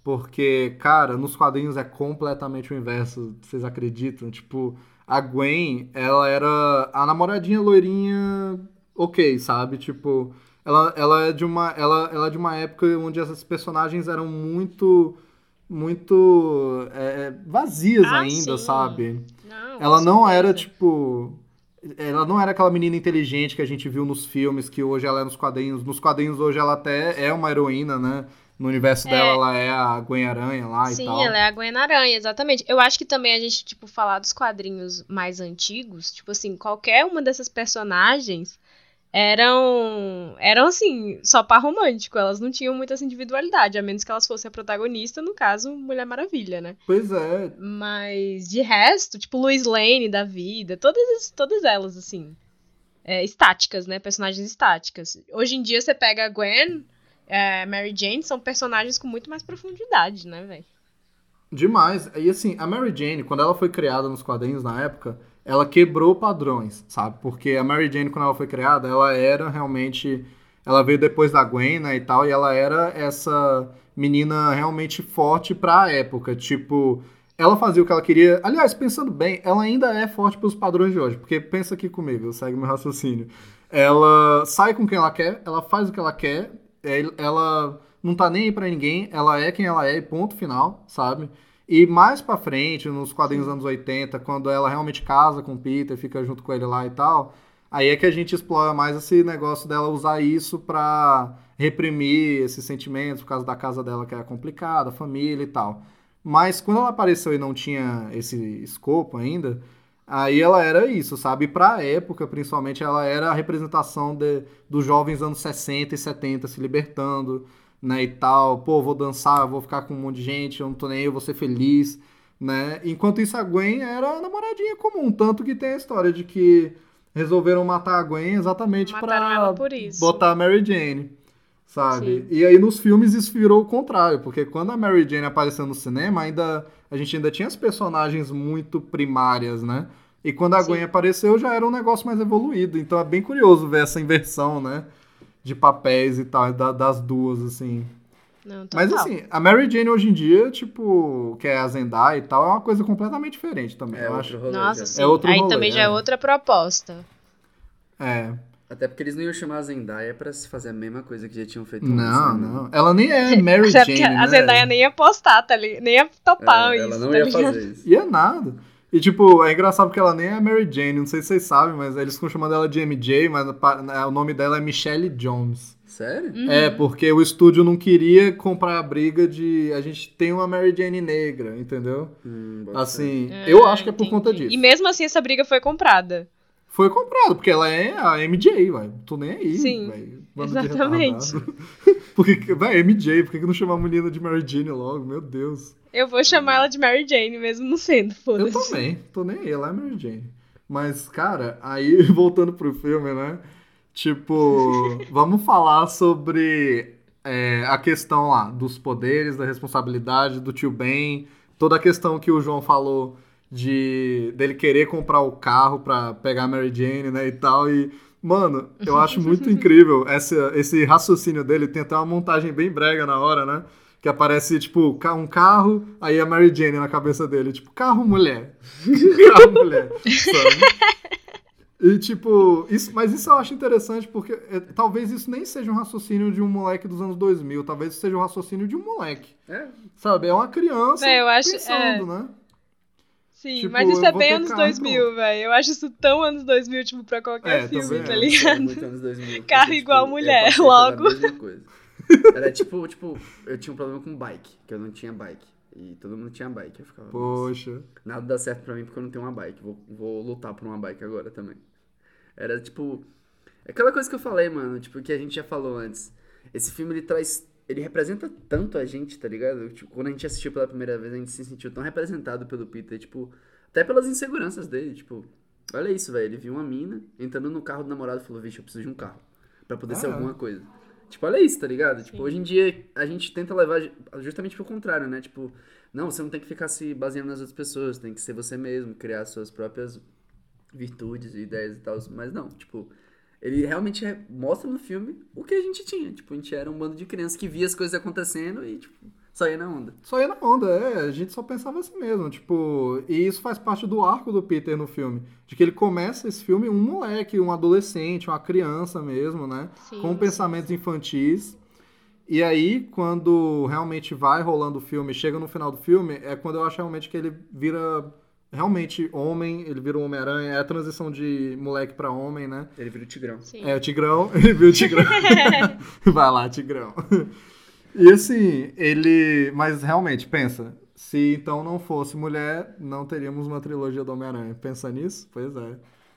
Porque, cara, nos quadrinhos é completamente o inverso, vocês acreditam? Tipo, a Gwen, ela era a namoradinha loirinha ok, sabe? Tipo, ela, ela, é de uma, ela, ela é de uma época onde essas personagens eram muito, muito é, vazias Ah, ainda, sim. sabe? Não, Ela não era, tipo. Ela não era aquela menina inteligente que a gente viu nos filmes, que hoje ela é nos quadrinhos. Nos quadrinhos hoje ela até é uma heroína, né? No universo É. dela ela é a Gwen Aranha lá e Sim, tal. ela é a Gwen Aranha, exatamente. Eu acho que também a gente, tipo, falar dos quadrinhos mais antigos, tipo assim, qualquer uma dessas personagens eram, eram assim, só par romântico. Elas não tinham muita essa individualidade, a menos que elas fossem a protagonista, no caso, Mulher Maravilha, né? Pois é, Mas de resto, tipo, Lois Lane da vida, todas, as- todas elas, assim, é, estáticas, né? Personagens estáticas. Hoje em dia você pega a Gwen, é, Mary Jane, são personagens com muito mais profundidade, né, velho? demais. E assim, a Mary Jane, quando ela foi criada nos quadrinhos na época, ela quebrou padrões, sabe? Porque a Mary Jane, quando ela foi criada, ela era realmente. Ela veio depois da Gwen, né, e tal, e ela era essa menina realmente forte pra época. Tipo, ela fazia o que ela queria. Aliás, pensando bem, ela ainda é forte pelos padrões de hoje. Porque pensa aqui comigo, segue meu raciocínio. Ela sai com quem ela quer, ela faz o que ela quer, ela não tá nem aí pra ninguém, ela é quem ela é, e ponto final, sabe? E mais pra frente, nos quadrinhos dos anos 80, quando ela realmente casa com o Peter, fica junto com ele lá e tal, aí é que a gente explora mais esse negócio dela usar isso pra reprimir esses sentimentos por causa da casa dela que era complicada, família e tal. Mas quando ela apareceu e não tinha esse escopo ainda, aí ela era isso, sabe? E pra época, principalmente, ela era a representação de, dos jovens anos 60 e 70 se libertando, né, e tal. Pô, vou dançar, vou ficar com um monte de gente, eu não tô nem aí, eu vou ser feliz, né? Enquanto isso, a Gwen era a namoradinha comum, tanto que tem a história de que resolveram matar a Gwen exatamente isso. botar a Mary Jane, sabe? Sim. E aí nos filmes isso virou o contrário, porque quando a Mary Jane apareceu no cinema, ainda a gente ainda tinha as personagens muito primárias, né? E quando a Sim. Gwen apareceu já era um negócio mais evoluído, então é bem curioso ver essa inversão, né? De papéis e tal, da- das duas, assim. Não, Mas assim, a Mary Jane hoje em dia, tipo, que é a Zendaya e tal, é uma coisa completamente diferente também. É eu outro acho. rolê. Nossa, já. sim. É outro Aí rolê, também já é. é outra proposta. É. Até porque eles não iam chamar a Zendaya pra se fazer a mesma coisa que já tinham feito antes, Não, né? não. Ela nem é Mary Até Jane, porque né? a Zendaya nem ia postar, tá ligado? Nem ia topar É, isso, ela não tá ia ligado? fazer isso. E é nada. E, tipo, é engraçado porque ela nem é Mary Jane, não sei se vocês sabem, mas eles ficam chamando ela de MJ, mas né, o nome dela é Michelle Jones. Sério? Uhum. É, porque o estúdio não queria comprar a briga de a gente tem uma Mary Jane negra, entendeu? Hum, Assim, Ah, eu acho que é por entendi. conta disso. E mesmo assim essa briga foi comprada. Foi comprado, porque ela é a MJ, ué. Tô nem aí, Sim, de exatamente. Porque, vai, MJ, por que não chamar a menina de Mary Jane logo? Meu Deus. Eu vou chamar ela de Mary Jane, mesmo não sendo, Eu foda-se. também, tô nem aí, ela é Mary Jane. Mas, cara, aí voltando pro filme, né? Tipo, vamos falar sobre é, a questão lá dos poderes, da responsabilidade do tio Ben, toda a questão que o João falou de dele querer comprar o carro pra pegar a Mary Jane, né, e tal. E, mano, eu acho muito incrível essa, esse raciocínio dele. Tem até uma montagem bem brega na hora, né? Que aparece, tipo, um carro, aí a Mary Jane na cabeça dele. Tipo, carro, mulher. carro, mulher. Sabe? E, tipo, isso, mas isso eu acho interessante porque é, talvez isso nem seja um raciocínio de um moleque dos anos 2000. Talvez isso seja um raciocínio de um moleque. É, Sabe? É uma criança É, eu acho- pensando, né? Sim, Tipo, mas isso é bem anos carro, 2000, velho. Eu acho isso tão anos 2000, tipo, pra qualquer É, filme, tá é. ligado? muito anos 2000. Carro porque, igual eu mulher, logo. mesma coisa. Era tipo, tipo, eu tinha um problema com bike, que eu não tinha bike. E todo mundo tinha bike. Eu ficava, "Nossa, Poxa. nada dá certo pra mim porque eu não tenho uma bike. Vou, vou lutar por uma bike agora também. Era tipo. Aquela coisa que eu falei, mano, tipo, que a gente já falou antes. Esse filme ele traz. Ele representa tanto a gente, tá ligado? Tipo, quando a gente assistiu pela primeira vez, a gente se sentiu tão representado pelo Peter, tipo, até pelas inseguranças dele, tipo, olha isso, velho. Ele viu uma mina entrando no carro do namorado e falou, vixe, eu preciso de um carro. Pra poder ser Ah, é. alguma coisa. Tipo, olha isso, tá ligado? Tipo, hoje em dia a gente tenta levar ju- justamente pro contrário, né? Tipo, não, você não tem que ficar se baseando nas outras pessoas, tem que ser você mesmo, criar suas próprias virtudes e ideias e tal. Mas não, tipo, ele realmente é- mostra no filme o que a gente tinha. Tipo, a gente era um bando de crianças que via as coisas acontecendo e, tipo, só ia na onda. Só ia na onda, é. A gente só pensava assim mesmo, tipo... E isso faz parte do arco do Peter no filme. De que ele começa esse filme um moleque, um adolescente, uma criança mesmo, né? Sim, com sim. pensamentos infantis. E aí, quando realmente vai rolando o filme, chega no final do filme, é quando eu acho realmente que ele vira realmente homem, ele vira um Homem-Aranha, é a transição de moleque pra homem, né? Ele vira o Tigrão. Sim. É, o Tigrão, ele viu o Tigrão. Vai lá, Tigrão. E assim, ele. Mas realmente, pensa. Se então não fosse mulher, não teríamos uma trilogia do Homem-Aranha. Pensa nisso? Pois é.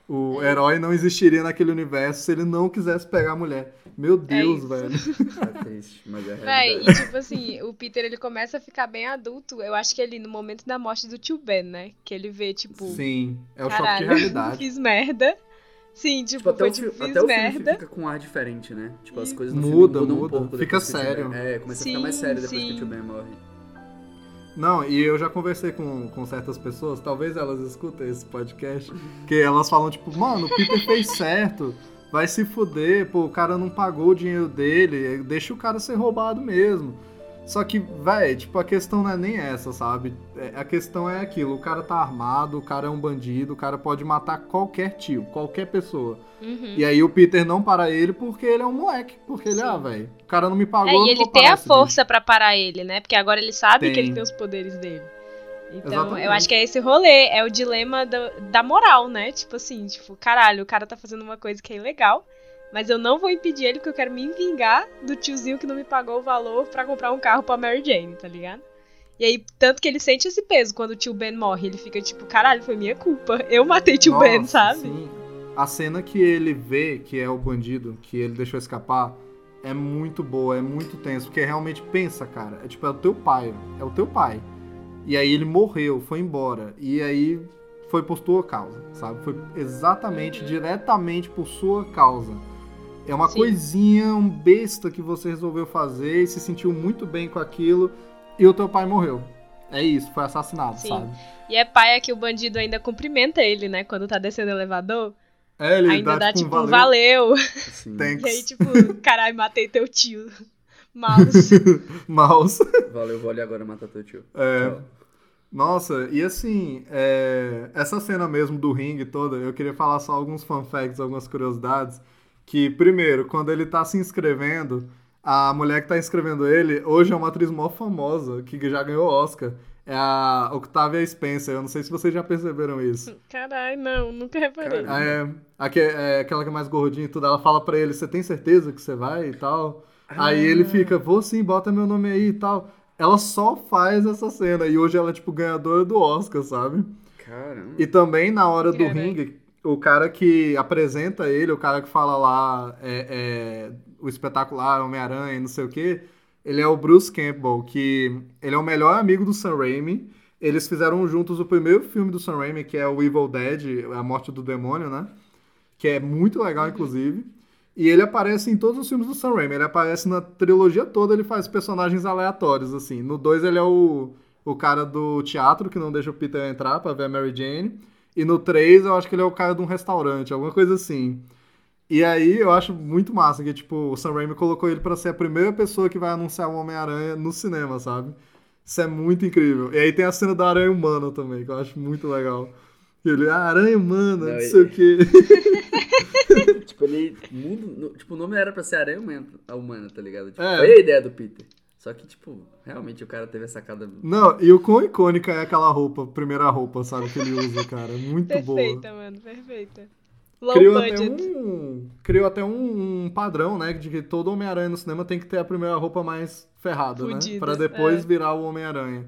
O herói não existiria naquele universo se ele não quisesse pegar a mulher. Meu Deus, isso. velho. É triste, mas é Véi, e tipo assim, o Peter ele começa a ficar bem adulto. Eu acho que ele, no momento da morte do tio Ben, né? Que ele vê, tipo, Sim, é o caralho, choque de realidade. fiz merda. Sim, tipo, Tipo, até, foi o, tipo, até o filme merda. fica com um ar diferente, né? Tipo, as E- coisas no Muda, filme mudam muda. um pouco. Fica que sério. Ben- É, começa a ficar mais Sim, sério depois que sim. o tio Ben morre. Não, e eu já conversei com, com certas pessoas, talvez elas escutem esse podcast, que elas falam, tipo, mano, o Peter fez certo, vai se fuder, pô, o cara não pagou o dinheiro dele, deixa o cara ser roubado mesmo. Só que, véi, tipo, a questão não é nem essa, sabe? É, A questão é aquilo, o cara tá armado, o cara é um bandido, o cara pode matar qualquer tio, qualquer pessoa. Uhum. E aí o Peter não para ele porque ele é um moleque, porque ele, Sim. ah, velho, o cara não me pagou, É, e ele tem a força pra parar ele, né? Porque agora ele sabe que Tem. ele tem os poderes dele. Então, Exatamente. eu acho que é esse rolê, é o dilema da, da moral, né? Tipo assim, tipo, caralho, o cara tá fazendo uma coisa que é ilegal, mas eu não vou impedir ele porque eu quero me vingar do tiozinho que não me pagou o valor pra comprar um carro pra Mary Jane, tá ligado? E aí, tanto que ele sente esse peso quando o tio Ben morre, ele fica tipo, caralho, foi minha culpa, eu matei tio Ben, Nossa, sabe? Sim. A cena que ele vê que é o bandido, que ele deixou escapar, é muito boa, é muito tenso, porque realmente pensa, cara, é tipo, é o teu pai, é o teu pai. E aí ele morreu, foi embora, e aí foi por tua causa, sabe? Foi exatamente, diretamente por sua causa. É uma Sim. coisinha, um besta que você resolveu fazer e se sentiu muito bem com aquilo, e o teu pai morreu. É isso, foi assassinado, Sim. sabe? E é paia que o bandido ainda cumprimenta ele, né? Quando tá descendo o elevador. É, ele ainda dá, tipo, um tipo, um valeu. Assim, Thanks. E aí, tipo, caralho, matei teu tio. Mouse. Mouse. Valeu, vou ali agora matar teu tio. É. Tchau. Nossa, e assim, é, essa cena mesmo do ringue toda, eu queria falar só alguns fun facts, algumas curiosidades. Que, primeiro, quando ele tá se inscrevendo, a mulher que tá inscrevendo ele, hoje é uma atriz mó famosa, que já ganhou Oscar. É a Octavia Spencer. Eu não sei se vocês já perceberam isso. Caralho, não, nunca reparei. Caralho. É, é aquela que é mais gordinha e tudo, ela fala pra ele, você tem certeza que você vai e tal? Aí ele fica, vou sim, bota meu nome aí e tal. Ela só faz essa cena e hoje ela é tipo ganhadora do Oscar, sabe? Caramba. E também na hora do Caraca. ringue, o cara que apresenta ele, o cara que fala lá é, é, o espetacular Homem-Aranha e não sei o que, ele é o Bruce Campbell, que ele é o melhor amigo do Sam Raimi. Eles fizeram juntos o primeiro filme do Sam Raimi, que é o Evil Dead, A Morte do Demônio, né? Que é muito legal, inclusive. E ele aparece em todos os filmes do Sam Raimi. Ele aparece na trilogia toda, ele faz personagens aleatórios, assim. No 2 ele é o, o cara do teatro, que não deixa o Peter entrar pra ver a Mary Jane. E no 3 eu acho que ele é o cara de um restaurante, alguma coisa assim. E aí eu acho muito massa que, tipo, o Sam Raimi colocou ele pra ser a primeira pessoa que vai anunciar o Homem-Aranha no cinema, sabe? Isso é muito incrível. E aí tem a cena da aranha humana também, que eu acho muito legal. Ele, ah, aranha humana, não, Não, sei e- o quê. Tipo, ele muda. no- Tipo, o nome era pra ser Aranha humana, tá ligado? Tipo, É. Foi a ideia do Peter. Só que, tipo, realmente o cara teve a sacada. Não, e o quão icônica é aquela roupa, primeira roupa, sabe, que ele usa, cara. Muito boa. Perfeita, mano, perfeita. Low Criou até, um, criou até um, um padrão, né? De que todo Homem-Aranha no cinema tem que ter a primeira roupa mais ferrada, né? Fudida, Pra depois é. virar o Homem-Aranha.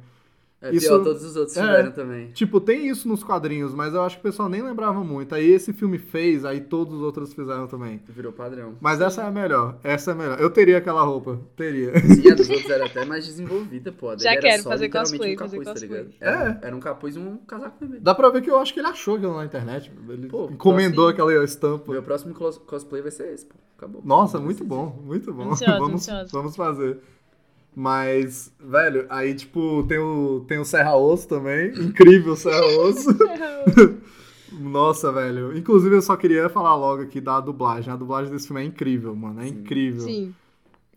É, Isso- pior, todos os outros é. tiveram também. Tipo, tem isso nos quadrinhos, mas eu acho que o pessoal nem lembrava muito. Aí esse filme fez, aí todos os outros fizeram também. Virou padrão. Mas essa é a melhor. Essa é a melhor. Eu teria aquela roupa. Teria. Sim, a dos outros era até mais desenvolvida, pô. Já era quero só fazer cosplay, um fazer capuz, tá cosplay. ligado? Era, É. era um capuz e um casaco vermelho. Dá pra ver que eu acho que ele achou aquilo na internet. Ele Pô, encomendou assim, aquela estampa. Meu próximo cos- cosplay vai ser esse, pô. Acabou. Nossa, muito bom, muito bom. Ansiosa, vamos, ansiosa. vamos fazer. Mas, velho, aí tipo, tem o, tem o Serra Osso também. Incrível o Serra Osso. Nossa, velho. Inclusive, eu só queria falar logo aqui da dublagem. A dublagem desse filme é incrível, mano. É incrível. Sim,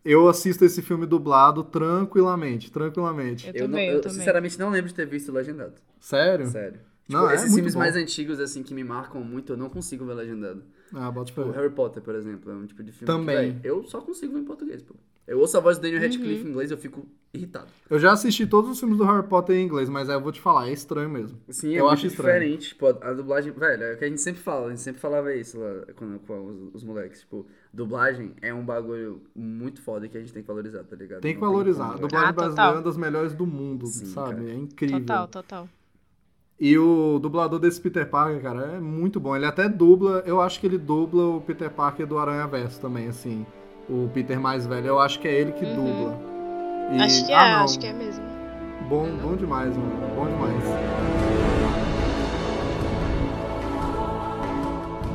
Eu assisto esse filme dublado tranquilamente, tranquilamente. eu Eu, não, também, eu eu também. sinceramente não lembro de ter visto legendado. Sério? Sério. Não, Tipo, é esses muito filmes bom. mais antigos, assim, que me marcam muito, eu não consigo ver legendado. Ah, bota Tipo. Harry Potter, por exemplo, é um tipo de filme Também. que, véi, eu só consigo ver em português, pô. Eu ouço a voz do Daniel Uhum. Radcliffe em inglês e eu fico irritado. Eu já assisti todos os filmes do Harry Potter em inglês, mas aí eu vou te falar, é estranho mesmo. Sim, é Eu acho estranho. diferente. Tipo, a, a dublagem, velho, é o que a gente sempre fala, a gente sempre falava isso lá com, com os, os moleques. Tipo, dublagem é um bagulho muito foda que a gente tem que valorizar, tá ligado? Tem que Não valorizar. A como, velho. dublagem Ah, total. brasileira é uma das melhores do mundo, Sim, sabe? cara. É incrível. Total, total. E o dublador desse Peter Parker, cara, é muito bom. Ele até dubla, eu acho que ele dubla o Peter Parker do Aranha Verso também, assim. O Peter mais velho, eu acho que é ele que Uhum. dubla. E- Acho que é, ah, acho que é mesmo. Bom, bom demais, mano. Bom demais.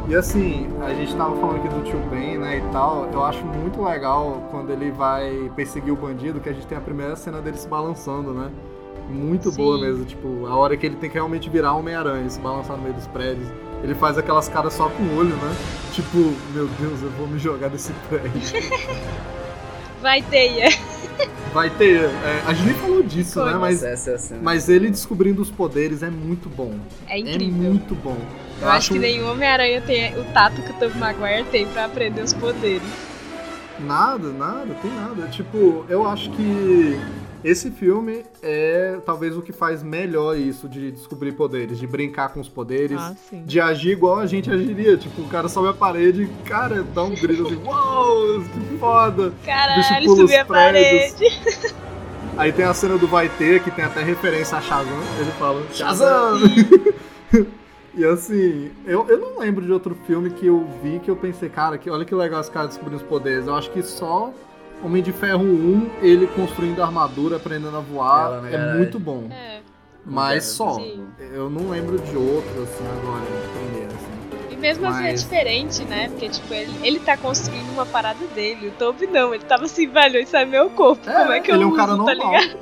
E assim, a gente tava falando aqui do tio Ben, né, e tal. Eu acho muito legal quando ele vai perseguir o bandido, que a gente tem a primeira cena dele se balançando, né? Muito Sim. boa mesmo, tipo, a hora que ele tem que realmente virar Homem-Aranha, se balançar no meio dos prédios. Ele faz aquelas caras só com o olho, né? Tipo, meu Deus, eu vou me jogar desse prédio. Vai, teia. Vai ter. é, a gente nem falou disso, né? Mas, Nossa, essa é a cena. mas ele descobrindo os poderes é muito bom. É É incrível. muito bom. Eu acho que nenhum Homem-Aranha tem o tato que o Tobey Maguire tem pra aprender os poderes. Nada, nada, tem nada. Tipo, eu acho que esse filme é talvez o que faz melhor isso de descobrir poderes, de brincar com os poderes, Ah, de agir igual a gente agiria. Tipo, o cara sobe a parede e, cara, dá um grito assim, uau, que foda. Caralho, subir a prédios. parede. Aí tem a cena do Vai Ter, que tem até referência a Shazam. Ele fala, Shazam! E assim, eu, eu não lembro de outro filme que eu vi que eu pensei, cara, que olha que legal esse cara descobrindo os poderes. Eu acho que só Homem de Ferro 1, ele construindo armadura, aprendendo a voar, Ela, né, é muito bom. É. Mas só. Sim. Eu não lembro de outro, assim, agora, de primeira, assim. E mesmo assim é Mas- diferente, né? Porque, tipo, ele, ele tá construindo uma parada dele. O Toby não, ele tava assim, velho, isso é meu corpo. Como é que eu ele é um uso, cara tá normal. ligado?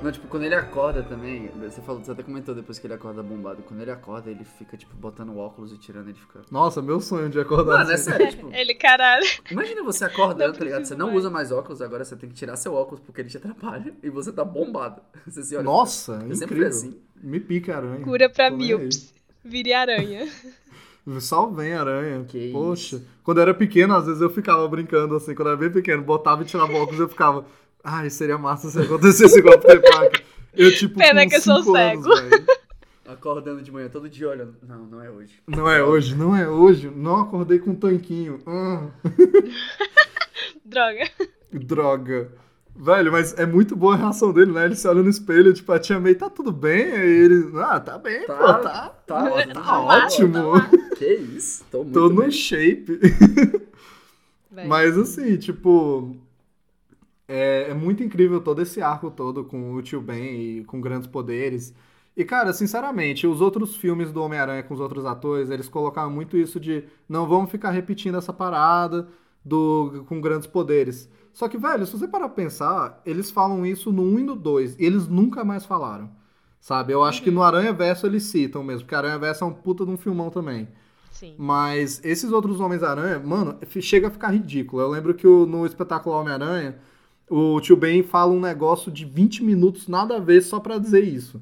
Não, tipo, quando ele acorda também, você falou, você até comentou depois que ele acorda bombado. Quando ele acorda, ele fica, tipo, botando óculos e tirando, ele fica. Nossa, meu sonho de acordar Mano, é assim. sério, tipo. Ele, caralho. Imagina você acordando, tá ligado? Você não mais. usa mais óculos, agora você tem que tirar seu óculos porque ele te atrapalha e você tá bombado. Você se olha. Nossa, Eu sempre incrível. fui assim. Me pica aranha. Cura pra míopes. Vire aranha. Só vem aranha. Que Poxa. isso. Quando eu era pequeno, às vezes eu ficava brincando assim. Quando eu era bem pequeno, botava e tirava óculos eu ficava. Ai, seria massa se acontecesse igual o Peter Parker. Eu, tipo, Pena com que eu sou cinco anos, cego. velho. Acordando de manhã, todo dia olhando. Não, não é hoje. Não é hoje, não é hoje. Não acordei com um tanquinho. Hum, Droga. droga. Velho, mas é muito boa a reação dele, né? Ele se olha no espelho, tipo, a tia May, tá tudo bem? Aí ele, ah, tá bem, Tá, pô, tá, tá ótimo. tá ótimo. Que isso? Tô muito Tô no bem. shape. Mas assim, tipo. É, é muito incrível todo esse arco todo com o tio Ben e com grandes poderes. E, cara, sinceramente, os outros filmes do Homem-Aranha com os outros atores, eles colocaram muito isso de não vamos ficar repetindo essa parada do com grandes poderes. Só que, velho, se você parar pra pensar, eles falam isso no 1 e no 2, e eles nunca mais falaram. Sabe? Eu acho que no Aranha Verso eles citam mesmo, porque Aranha Verso é um puta de um filmão também. Sim. Mas esses outros Homens-Aranha, mano, chega a ficar ridículo. Eu lembro que o- no espetáculo Homem-Aranha, o tio Ben fala um negócio de 20 minutos, nada a ver, só pra dizer isso.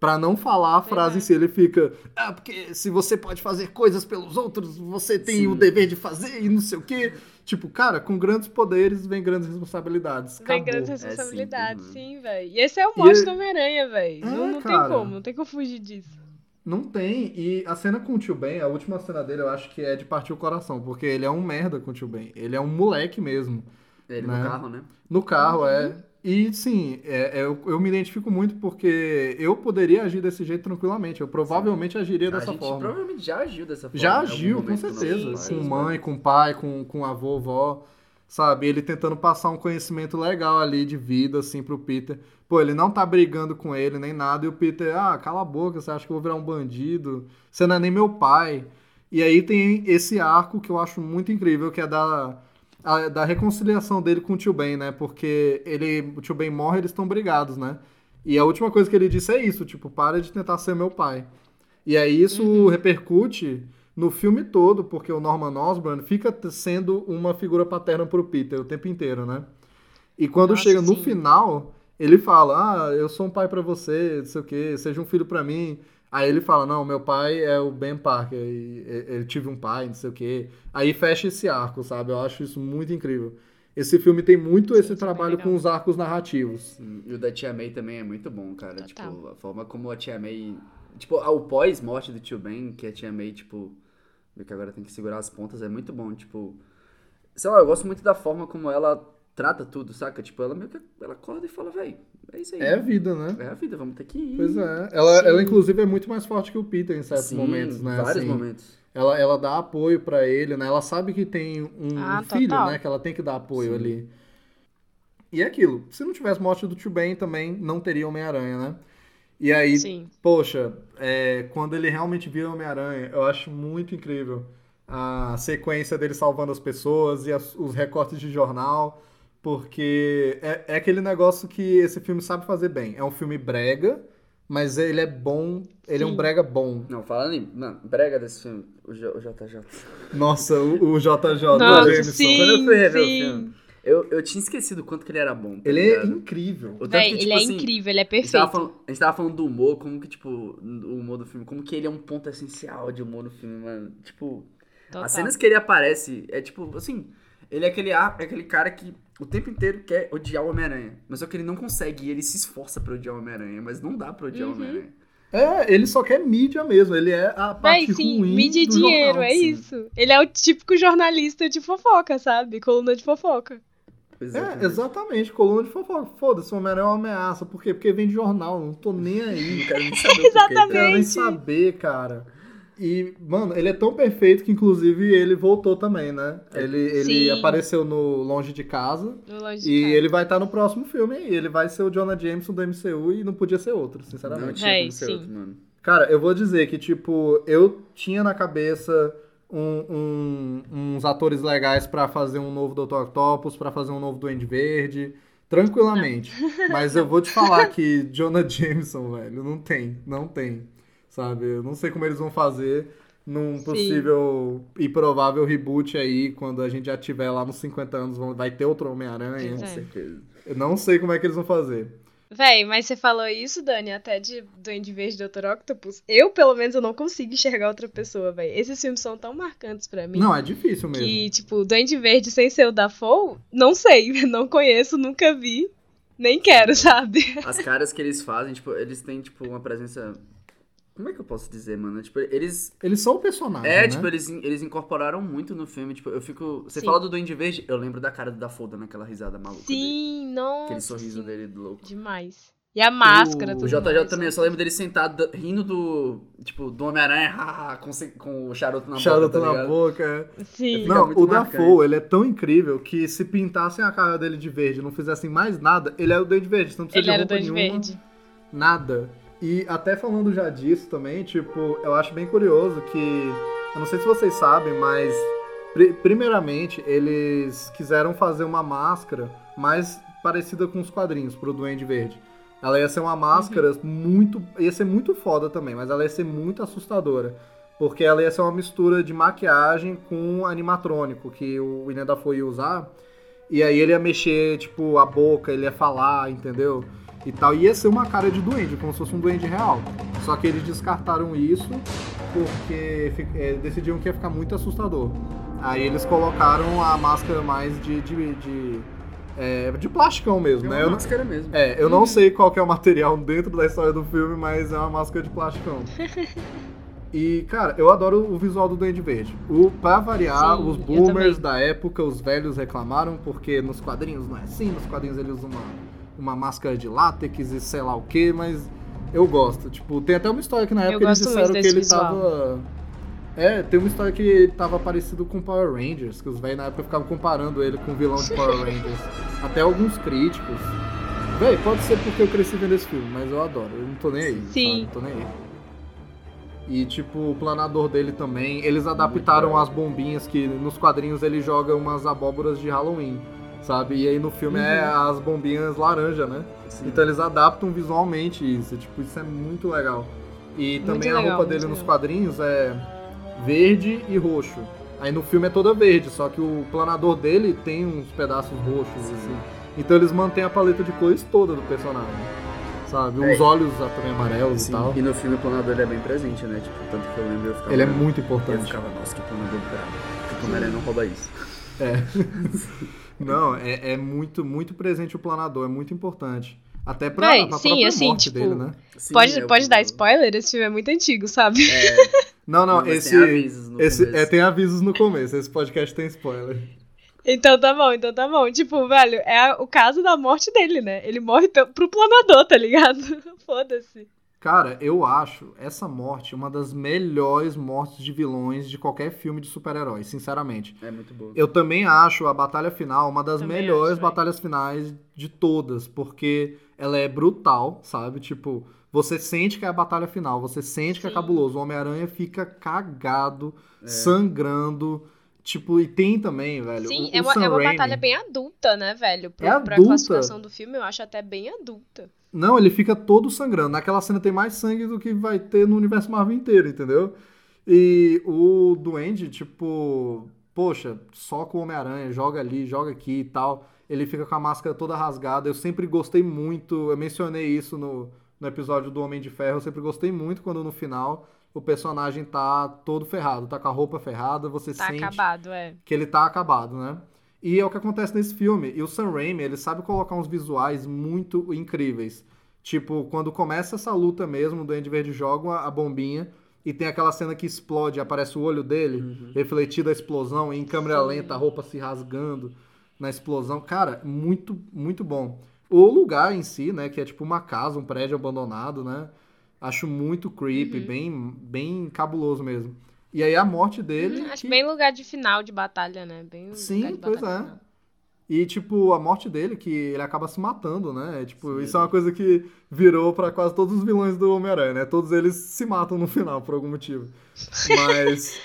Pra não falar a frase em si, ele fica. Ah, porque se você pode fazer coisas pelos outros, você tem Sim. o dever de fazer e não sei o quê. Tipo, cara, com grandes poderes vem grandes responsabilidades. Vem Acabou. grandes É responsabilidades, simples, sim, velho. E esse é o mote ele- do Homem-Aranha, velho. É, não não tem como, não tem como fugir disso. Não tem. E a cena com o tio Ben, a última cena dele, eu acho que é de partir o coração, porque ele é um merda com o tio Ben. Ele é um moleque mesmo. Ele né? no carro, né? No carro, Uhum. é. E sim, é, é, eu, eu me identifico muito porque eu poderia agir desse jeito tranquilamente. Eu provavelmente agiria a dessa gente forma. provavelmente já agiu dessa forma. Já agiu, com nosso certeza. Sim, com sim. mãe, com pai, com, com avô, vó. Sabe? Ele tentando passar um conhecimento legal ali de vida, assim, pro Peter. Pô, ele não tá brigando com ele nem nada. E o Peter, ah, cala a boca, você acha que eu vou virar um bandido? Você não é nem meu pai. E aí tem esse arco que eu acho muito incrível, que é da, a- da reconciliação dele com o tio Ben, né? Porque ele, o tio Ben morre, eles estão brigados, né? E a última coisa que ele disse é isso, tipo, para de tentar ser meu pai. E aí isso repercute no filme todo, porque o Norman Osborn fica sendo uma figura paterna pro Peter o tempo inteiro, né? E quando Nossa, chega no sim. final, ele fala: "Ah, eu sou um pai pra você, não sei o quê, seja um filho pra mim". Aí ele fala: "Não, meu pai é o Ben Parker, e eu tive um pai, não sei o quê". Aí fecha esse arco, sabe? Eu acho isso muito incrível. Esse filme tem muito esse Sim, é trabalho com os arcos narrativos. E o da Tia May também é muito bom, cara. Total. Tipo, a forma como a Tia May. Tipo, o pós-morte do tio Ben, que a Tia May, tipo. vê que agora tem que segurar as pontas, é muito bom. Tipo. Sei lá, eu gosto muito da forma como ela trata tudo, saca? Tipo, ela meio que. Ela acorda e fala, véi, é isso aí. É a vida, né? É a vida, vamos ter que ir. Pois é. Ela, Sim. ela, inclusive, é muito mais forte que o Peter em certos Sim, momentos, né? Vários Assim, momentos. Ela, ela dá apoio pra ele, né? Ela sabe que tem um Ah, filho, total. né? Que ela tem que dar apoio Sim. ali. E é aquilo. Se não tivesse morte do tio Ben, também não teria Homem-Aranha, né? E aí, Sim. poxa, é, quando ele realmente vira Homem-Aranha, eu acho muito incrível a sequência dele salvando as pessoas e as- os recortes de jornal, porque é, é aquele negócio que esse filme sabe fazer bem. É um filme brega, mas ele é bom, ele é um Sim. brega bom. Não, falando em. Mano, brega desse filme, o, J, o JJ. Nossa, o, o JJ, o Nossa, Jameson. sim, Quando eu fui rever o sim. filme, eu, eu tinha esquecido o quanto que ele era bom. tá Ele é ligado? incrível. O tanto Véi, que, ele tipo é assim, incrível, ele é A gente, perfeito. falando, a gente tava falando do humor, como que, tipo, o humor do filme, como que ele é um ponto essencial de humor no filme, mano. Tipo, Total. as cenas que ele aparece é tipo, assim, ele é aquele, é aquele cara que o tempo inteiro quer odiar o Homem-Aranha. Mas só que ele não consegue e ele se esforça pra odiar o Homem-Aranha, mas não dá pra odiar Uhum. o Homem-Aranha. É, ele só quer mídia mesmo, ele é a parte Véi, sim, ruim mídia e do dinheiro, jornal. é sim. isso. Ele é o típico jornalista de fofoca, sabe? Coluna de fofoca. É, exatamente, coluna de fofoca. Foda-se, o Homem-Aranha é uma ameaça. Por quê? Porque vem de jornal, não tô nem aí. Não quero nem saber Não Exatamente. quero nem saber, cara. E, mano, ele é tão perfeito que, inclusive, ele voltou também, né? Ele, ele Sim. apareceu no Longe de Casa. No longe de E casa. ele vai estar no próximo filme aí. Ele vai ser o Jonah Jameson do MCU e não podia ser outro, Não sinceramente. tinha Véi, como ser outro, mano. Cara, eu vou dizer que, tipo, eu tinha na cabeça um- um- uns atores legais pra fazer um novo Dr. Octopus, pra fazer um novo Duende Verde. Tranquilamente. Mas eu vou te falar que Jonah Jameson, velho, não tem. Não tem. Sabe? Eu não sei como eles vão fazer num possível Sim. e provável reboot aí, quando a gente já tiver lá nos 50 anos, vai ter outro Homem-Aranha. Com certeza. Eu não sei como é que eles vão fazer. Véi, mas você falou isso, Dani, até de Duende Verde e Dr. Octopus. Eu, pelo menos, eu não consigo enxergar outra pessoa, véi. Esses filmes são tão marcantes para mim. Não, é difícil mesmo. Que, tipo, Duende Verde sem ser o Dafoe, não sei. Não conheço, nunca vi. Nem quero, sabe? As caras que eles fazem, tipo, eles têm, tipo, uma presença como é que eu posso dizer, mano? Tipo, eles. Eles são o personagem. É, né? tipo, eles, eles incorporaram muito no filme. Tipo, eu fico. Você sim. fala do Duende Verde, eu lembro da cara do Dafoda naquela risada maluca. Sim, dele. nossa. Aquele sorriso sim. dele do louco. Demais. E a máscara, o, o JJ mais, também, eu só lembro dele sentado rindo do. Tipo, do Homem-Aranha com, com o charuto na charuto boca. Charuto tá na boca. Sim. Não, o Dafoe, ele é tão incrível que se pintassem a cara dele de verde e não fizessem mais nada, ele é o Duende Verde. Você não precisa ele de roupa era o nenhuma. Verde. Nada. E até falando já disso também, tipo, eu acho bem curioso que. Eu não sei se vocês sabem, mas. Primeiramente, eles quiseram fazer uma máscara mais parecida com os quadrinhos pro Duende Verde. Ela ia ser uma máscara uhum. muito. ia ser muito foda também, mas ela ia ser muito assustadora. Porque ela ia ser uma mistura de maquiagem com animatrônico, que o William Dafoe ia usar. E aí ele ia mexer, tipo, a boca, ele ia falar, entendeu? E tal. Ia ser uma cara de duende, como se fosse um duende real. Só que eles descartaram isso porque é, decidiram que ia ficar muito assustador. Aí eles colocaram a máscara mais de. de, de, é, de plasticão mesmo, é né? Uma eu máscara mesmo. É, eu não uhum. sei qual é o material dentro da história do filme, mas é uma máscara de plasticão. E, cara, eu adoro o visual do Duende Verde. O, pra variar, Sim, os boomers da época, os velhos reclamaram, porque nos quadrinhos não é assim, nos quadrinhos eles usam uma uma máscara de látex e sei lá o que, mas eu gosto. Tipo, tem até uma história que na época eles disseram que ele visual. tava. É, tem uma história que ele tava parecido com Power Rangers, que os velhos na época ficavam comparando ele com o vilão de Power Rangers. até alguns críticos. Véi, pode ser porque eu cresci vendo esse filme, mas eu adoro. Eu não tô nem aí. Sim. Sabe? Não tô nem aí. E, tipo, o planador dele também. Eles adaptaram as bombinhas que nos quadrinhos ele joga umas abóboras de Halloween sabe? E aí no filme é uhum. é as bombinhas laranja, né? Sim. Então eles adaptam visualmente isso, tipo, isso é muito legal. E também a roupa dele nos quadrinhos é verde e roxo. Aí no filme é toda verde, só que o planador dele tem uns pedaços roxos, Sim. assim. Então eles mantêm a paleta de cores toda do personagem. Sabe? É. Os olhos também amarelos Sim. e tal. E no filme o planador ele é bem presente, né? Tipo, tanto que eu lembro eu ficava. Ele é muito importante. Eu ficava, nossa, que planador bravo. Que o Homem-Aranha não rouba isso. É. Não, é, é, muito, muito presente o planador, é muito importante. Até pra, Véi, pra sim, própria assim, morte tipo, dele, né? Sim, pode, é pode dar spoiler? Esse filme é muito antigo, sabe? É, não, não, esse. Tem avisos no esse, começo. É, tem avisos no começo. Esse podcast tem spoiler. Então tá bom, então tá bom. Tipo, velho, é o caso da morte dele, né? Ele morre pro planador, tá ligado? Foda-se. Cara, eu acho essa morte uma das melhores mortes de vilões de qualquer filme de super-heróis, sinceramente. É muito boa. Eu também acho a batalha final uma das também melhores acho, batalhas finais de todas, porque ela é brutal, sabe? Tipo, você sente que é a batalha final, você sente Sim. que é cabuloso. O Homem-Aranha fica cagado, é. sangrando. Tipo, e tem também, velho. Sim, o, é, uma, é uma batalha bem adulta, né, velho? Pro, é adulta. Pra classificação do filme, eu acho até bem adulta. Não, ele fica todo sangrando. Naquela cena tem mais sangue do que vai ter no universo Marvel inteiro, entendeu? E o Duende, tipo, poxa, só com o Homem-Aranha, joga ali, joga aqui e tal. Ele fica com a máscara toda rasgada. Eu sempre gostei muito, eu mencionei isso no, no episódio do Homem de Ferro, eu sempre gostei muito quando no final o personagem tá todo ferrado, tá com a roupa ferrada, você tá sente acabado, é. que ele tá acabado, né? E é o que acontece nesse filme. E o Sam Raimi, ele sabe colocar uns visuais muito incríveis. Tipo, quando começa essa luta mesmo, o Duende Verde joga a bombinha e tem aquela cena que explode, aparece o olho dele, uhum. refletido a explosão, e em câmera Sim. lenta, a roupa se rasgando na explosão. Cara, muito, muito bom. O lugar em si, né, que é tipo uma casa, um prédio abandonado, né? Acho muito creepy, uhum. bem, bem cabuloso mesmo. E aí a morte dele. Hum, acho que... bem lugar de final de batalha, né? Bem Sim, pois é. Final. E, tipo, a morte dele, que ele acaba se matando, né? Tipo, Sim. isso é uma coisa que virou para quase todos os vilões do Homem-Aranha, né? Todos eles se matam no final, por algum motivo. Mas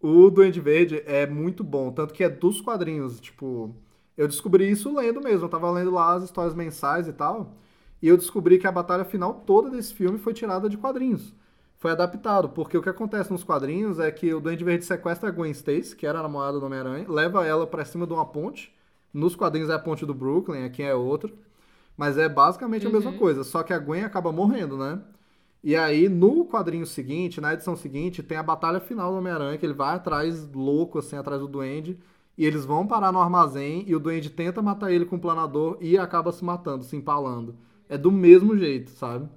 o Duende Verde é muito bom. Tanto que é dos quadrinhos, tipo. Eu descobri isso lendo mesmo. Eu tava lendo lá as histórias mensais e tal. E eu descobri que a batalha final toda desse filme foi tirada de quadrinhos. Foi adaptado, porque o que acontece nos quadrinhos é que o Duende Verde sequestra a Gwen Stacy, que era a namorada do Homem-Aranha, leva ela pra cima de uma ponte. Nos quadrinhos é a ponte do Brooklyn, aqui é outra. Mas é basicamente a mesma coisa, só que a Gwen acaba morrendo, né? E aí, no quadrinho seguinte, na edição seguinte, tem a batalha final do Homem-Aranha, que ele vai atrás, louco, assim, atrás do Duende. E eles vão parar no armazém e o Duende tenta matar ele com o planador e acaba se matando, se empalando. É do mesmo jeito, sabe?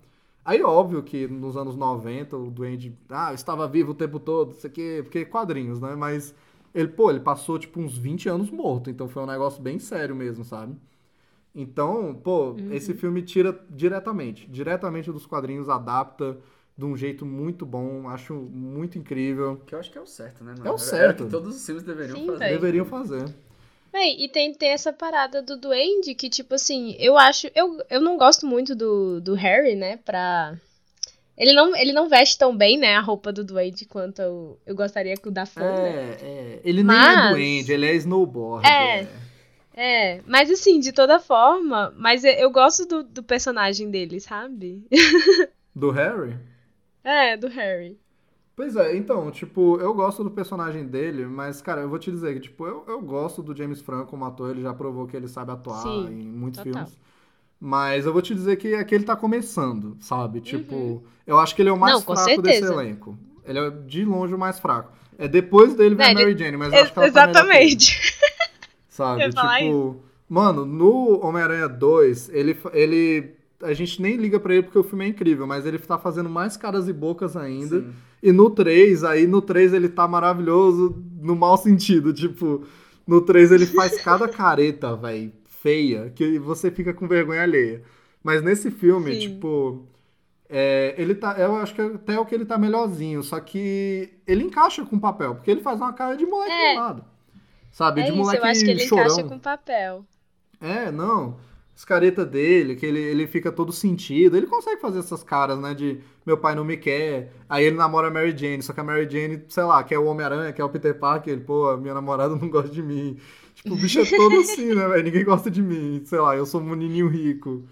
Aí, óbvio que nos anos 90 o Duende, ah, eu estava vivo o tempo todo, isso aqui, porque quadrinhos, né? Mas ele, pô, ele passou tipo uns 20 anos morto, então foi um negócio bem sério mesmo, sabe? Então, pô, esse filme tira diretamente, diretamente dos quadrinhos, adapta de um jeito muito bom, acho muito incrível. Que eu acho que é o certo, né? mano? É o Era- certo. Era que todos os filmes deveriam Sim, fazer. Deveriam fazer. Véi, e tem, tem essa parada do Duende que, tipo assim, eu acho. Eu, eu não gosto muito do, do Harry, né? Pra. Ele não, ele não veste tão bem, né? A roupa do Duende quanto eu, eu gostaria que o da Fon, né? É, é. Ele nem é Mas- doente, ele é snowboard. É. É, mas assim, de toda forma, mas eu, eu gosto do, do personagem dele, sabe? Do Harry? É, do Harry. Pois é, então, tipo, eu gosto do personagem dele, mas, cara, eu vou te dizer que, tipo, eu, eu gosto do James Franco como ator, ele já provou que ele sabe atuar Sim, em muitos total. filmes. Mas eu vou te dizer que aqui ele tá começando, sabe? Tipo, eu acho que ele é o mais Uhum. Não, fraco desse elenco. Ele é de longe o mais fraco. É depois dele vem É, Mary Jane, mas eu acho que ela tá. Exatamente. Sabe? Eu tipo, mano, no Homem-Aranha 2, ele, ele. A gente nem liga pra ele porque o filme é incrível, mas ele tá fazendo mais caras e bocas ainda. Sim. E no 3, aí no 3 ele tá maravilhoso no mau sentido. Tipo, no 3 ele faz cada careta, velho, feia, que você fica com vergonha alheia. Mas nesse filme, Sim. tipo. é, ele tá. Eu acho que até o que ele tá melhorzinho, só que ele encaixa com o papel, porque ele faz uma cara de moleque É. mimado. Sabe? É de isso, moleque eu acho que ele chorão. encaixa com papel. É, não. As caretas dele, que ele, ele fica todo sentido. Ele consegue fazer essas caras, né? De meu pai não me quer. Aí ele namora a Mary Jane. Só que a Mary Jane, sei lá, quer o Homem-Aranha, quer o Peter Parker. Ele, pô, minha namorada não gosta de mim. Tipo, o bicho é todo assim, né, velho? Ninguém gosta de mim. Sei lá, eu sou um menininho rico.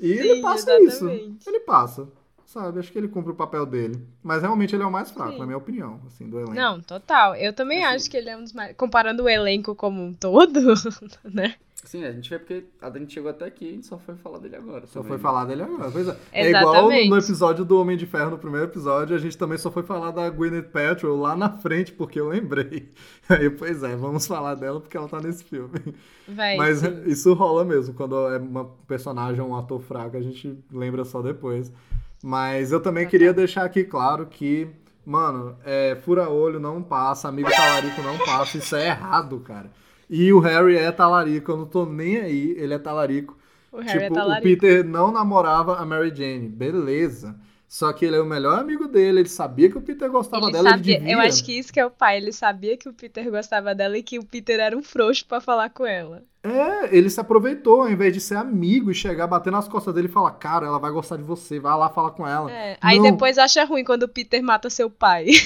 E ele Sim, passa isso. exatamente. Ele passa. Sabe? Acho que ele cumpre o papel dele. Mas realmente ele é o mais fraco, Sim. na minha opinião, assim, do elenco. Não, total. Eu também Assim. acho que ele é um dos mais. Comparando o elenco como um todo, né? Sim, a gente vê porque a gente chegou até aqui e a gente só foi falar dele agora. Só também, foi falar dele agora. Pois é. É igual no, episódio do Homem de Ferro, no primeiro episódio, a gente também só foi falar da Gwyneth Paltrow lá na frente, porque eu lembrei. Aí, pois é, vamos falar dela porque ela tá nesse filme. Vai. Mas sim. isso rola mesmo, quando é uma personagem ou um ator fraco, a gente lembra só depois. Mas eu também queria deixar aqui claro que, mano, é, fura-olho não passa, amigo talarico não passa, isso é errado, cara. E o Harry é talarico, eu não tô nem aí, ele é talarico. O Harry tipo, é o talarico. Peter não namorava a Mary Jane, beleza. Só que ele é o melhor amigo dele, ele sabia que o Peter gostava Ele dela, sabia, ele eu acho que isso que é o pai, ele sabia que o Peter gostava dela e que o Peter era um frouxo pra falar com ela. É, ele se aproveitou, ao invés de ser amigo e chegar, bater nas costas dele e falar, cara, ela vai gostar de você, vai lá falar com ela. É, aí Não. depois acha ruim quando o Peter mata seu pai.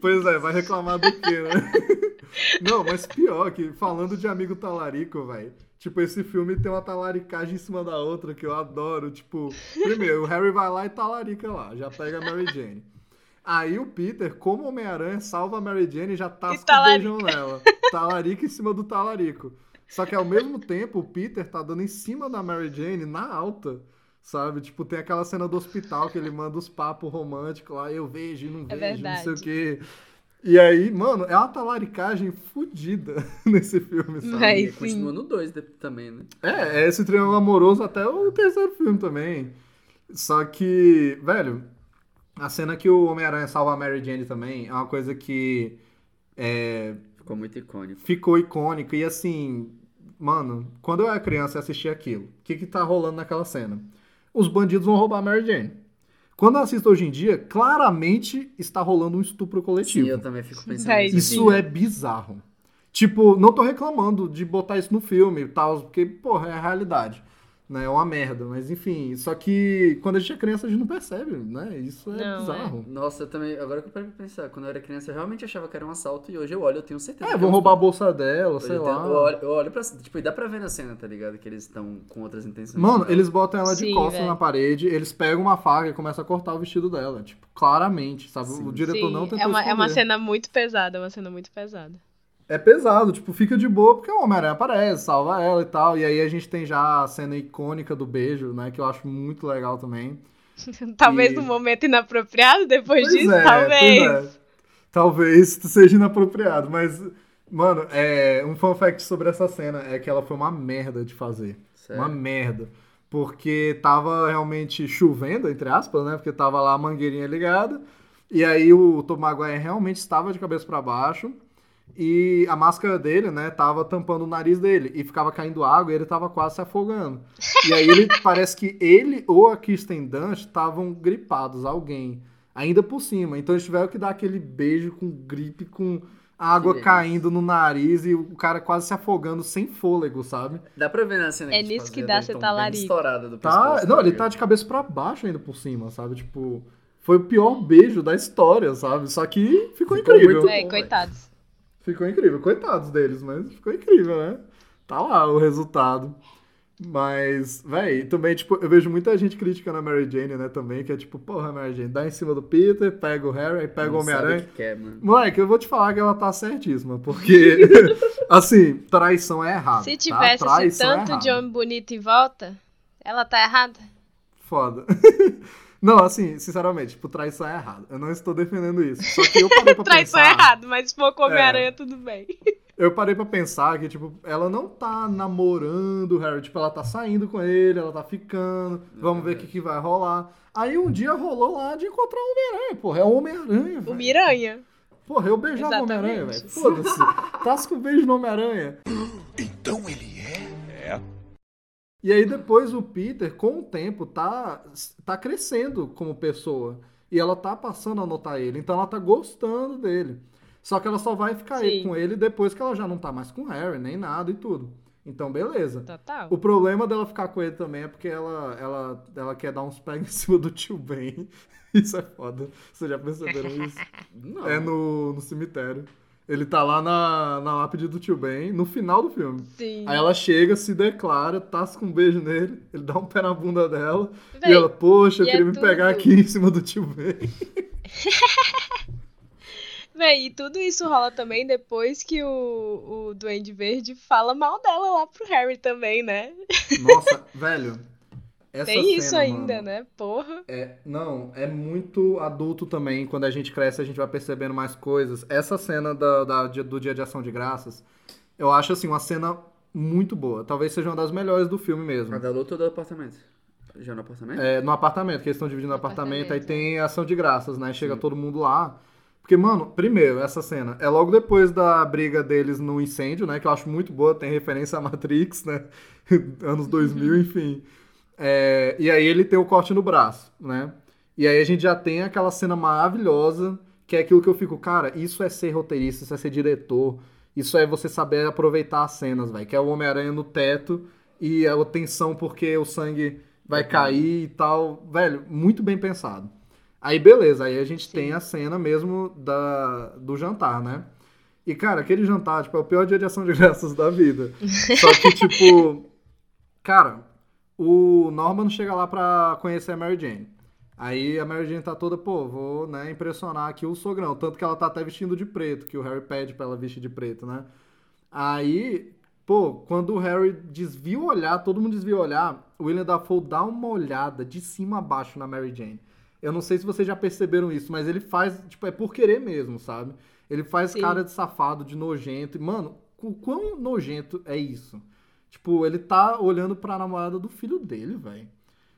Pois é, vai reclamar do quê, né? Não, mas pior que, falando de amigo talarico, velho. Tipo, esse filme tem uma talaricagem em cima da outra que eu adoro. Tipo, primeiro, o Harry vai lá e talarica lá, já pega a Mary Jane. Aí o Peter, como Homem-Aranha, salva a Mary Jane e já tasca o talarica. beijão nela. Talarica em cima do talarico. Só que ao mesmo tempo, o Peter tá dando em cima da Mary Jane na alta. Sabe? Tipo, tem aquela cena do hospital que ele manda os papos românticos lá, eu vejo e não É vejo, não sei o verdade. quê. E aí, mano, é uma talaricagem fodida nesse filme, sabe? Véi. E continua no 2 também, né? É, é esse triângulo amoroso até o terceiro filme também. Só que, velho, a cena que o Homem-Aranha salva a Mary Jane também é uma coisa que é, Ficou muito icônico. ficou icônica. E assim, mano, quando eu era criança e assistia aquilo, o que que tá rolando naquela cena? Os bandidos vão roubar a Mary Jane. Quando eu assisto hoje em dia, claramente está rolando um estupro coletivo. Sim, eu também fico pensando nisso. Isso é bizarro. Tipo, não tô reclamando de botar isso no filme e tal, porque, porra, é a realidade. Né? É uma merda, mas enfim. Só que quando a gente é criança, a gente não percebe, né? Isso é Não, bizarro. Nossa, eu também. Agora que eu paro pra pensar, quando eu era criança, eu realmente achava que era um assalto e hoje eu olho, eu tenho certeza. É, que vão roubar a bolsa dela, Hoje sei eu, lá. eu olho, eu olho pra. Tipo, e dá pra ver na cena, tá ligado? Que eles estão com outras intenções. Mano, eles botam ela de Sim, costas na parede, eles pegam uma faca e começam a cortar o vestido dela. Tipo, claramente, sabe? Sim. O diretor Sim, não tentou é uma, é uma cena muito pesada, é uma cena muito pesada. É pesado, tipo, fica de boa porque o Homem-Aranha aparece, salva ela e tal. E aí a gente tem já a cena icônica do beijo, né? Que eu acho muito legal também. Talvez E- num momento inapropriado depois Pois disso, é, talvez. é. Talvez seja inapropriado, mas, mano, é, um fun fact sobre essa cena é que ela foi uma merda de fazer. Sério? Uma merda. Porque tava realmente chovendo, entre aspas, né? Porque tava lá a mangueirinha ligada. E aí o Tom Maguire realmente estava de cabeça para baixo. E a máscara dele, né, tava tampando o nariz dele. E ficava caindo água e ele tava quase se afogando. E aí ele parece que ele ou a Kirsten Dunst estavam gripados, alguém. Ainda por cima. Então eles tiveram que dar aquele beijo com gripe, com água caindo no nariz e o cara quase se afogando sem fôlego, sabe? Dá pra ver na cena É que nisso que dá tão bem talarico. estourada do Tá, pescoço, não, ele ligado? tá de cabeça pra baixo ainda por cima, sabe? Tipo, foi o pior beijo da história, sabe? Só que ficou, Ficou incrível. muito É, bom, coitados. Ficou incrível. Coitados deles, mas ficou incrível, né? Tá lá o resultado. Mas, véi, também, tipo, eu vejo muita gente criticando a Mary Jane, né, também, que é tipo, porra, Mary Jane, dá em cima do Peter, pega o Harry, pega o Não sabe Homem-Aranha. que quer, mano. Moleque, eu vou te falar que ela tá certíssima, porque, assim, traição é errado. Se tá? tivesse esse Traição é tanto errado. de homem bonito em volta, ela tá errada? Foda. Não, assim, sinceramente, tipo, traição é errado. Eu não estou defendendo isso. Só que eu parei pra Traição pensar. é errado, mas se for com É. Homem-Aranha, tudo bem. Eu parei pra pensar que, tipo, ela não tá namorando o Harry. Tipo, ela tá saindo com ele, ela tá ficando. Vamos ver o que, que vai rolar. Aí um dia rolou lá de encontrar o Homem-Aranha, porra. É o Homem-Aranha, O velho. Miranha. Porra, eu beijava o Homem-Aranha, velho. Foda-se. Tasca o beijo no Homem-Aranha. E aí depois o Peter, com o tempo, tá, tá crescendo como pessoa. E ela tá passando a notar ele. Então ela tá gostando dele. Só que ela só vai ficar aí Sim. com ele depois que ela já não tá mais com o Harry, nem nada e tudo. Então, beleza. Total. O problema dela ficar com ele também é porque ela, ela, ela quer dar uns pés em cima do tio Ben. Isso é foda. Vocês já perceberam isso? Não. É no, no cemitério. Ele tá lá na, na lápide do tio Ben, no final do filme. Sim. Aí ela chega, se declara, tasca um beijo nele, ele dá um pé na bunda dela. Véi, e ela, poxa, eu é queria me tudo- pegar aqui em cima do tio Ben. Véi, e tudo isso rola também depois que o, o Duende Verde fala mal dela lá pro Harry também, né? Nossa, velho. Essa Tem isso cena, ainda, mano, né? Porra. É, não, é muito adulto também. Quando a gente cresce, a gente vai percebendo mais coisas. Essa cena da, da- do Dia de Ação de Graças, eu acho assim, uma cena muito boa. Talvez seja uma das melhores do filme mesmo. A da luta ou do apartamento? Já no apartamento? É, no apartamento, que eles estão dividindo o No apartamento, aí apartamento, tem ação de graças, né? Chega todo mundo lá. Porque, mano, primeiro, essa cena é logo depois da briga deles no incêndio, né? Que eu acho muito boa, tem referência a Matrix, né? Anos 2000, enfim. É, e aí ele tem o corte no braço, né? E aí a gente já tem aquela cena maravilhosa, que é aquilo que eu fico, cara, isso é ser roteirista, isso é ser diretor, isso é você saber aproveitar as cenas, velho. Que é o Homem-Aranha no teto e a tensão porque o sangue vai cair e tal. Velho, muito bem pensado. Aí beleza, aí a gente Sim. tem a cena mesmo da, do jantar, né? E, cara, aquele jantar, tipo, é o pior dia de ação de graças da vida. Só que, tipo, cara, o Norman chega lá pra conhecer a Mary Jane. Aí a Mary Jane tá toda, pô, vou, né, impressionar aqui o sogrão. Tanto que ela tá até vestindo de preto, que o Harry pede pra ela vestir de preto, né? Aí, pô, quando o Harry desvia o olhar, todo mundo desvia o olhar, o William Dafoe dá uma olhada de cima a baixo na Mary Jane. Eu não sei se vocês já perceberam isso, mas ele faz, tipo, é por querer mesmo, sabe? Ele faz Sim. cara de safado, de nojento. E, mano, o quão nojento é isso? Tipo, ele tá olhando pra namorada do filho dele, velho.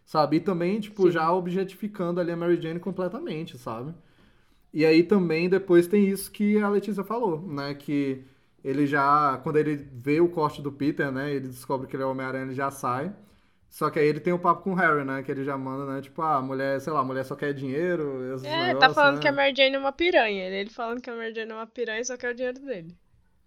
Sabe? E também, tipo, Sim. já objetificando ali a Mary Jane completamente, sabe? E aí também depois tem isso que a Letícia falou, né? Que ele já, quando ele vê o corte do Peter, né? Ele descobre que ele é Homem-Aranha, ele já sai. Só que aí ele tem o papo com o Harry, né? Que ele já manda, né? Tipo, ah, a mulher, sei lá, a mulher só quer dinheiro. É, tá negócios, falando né? que a Mary Jane é uma piranha. Ele falando que a Mary Jane é uma piranha só quer o dinheiro dele.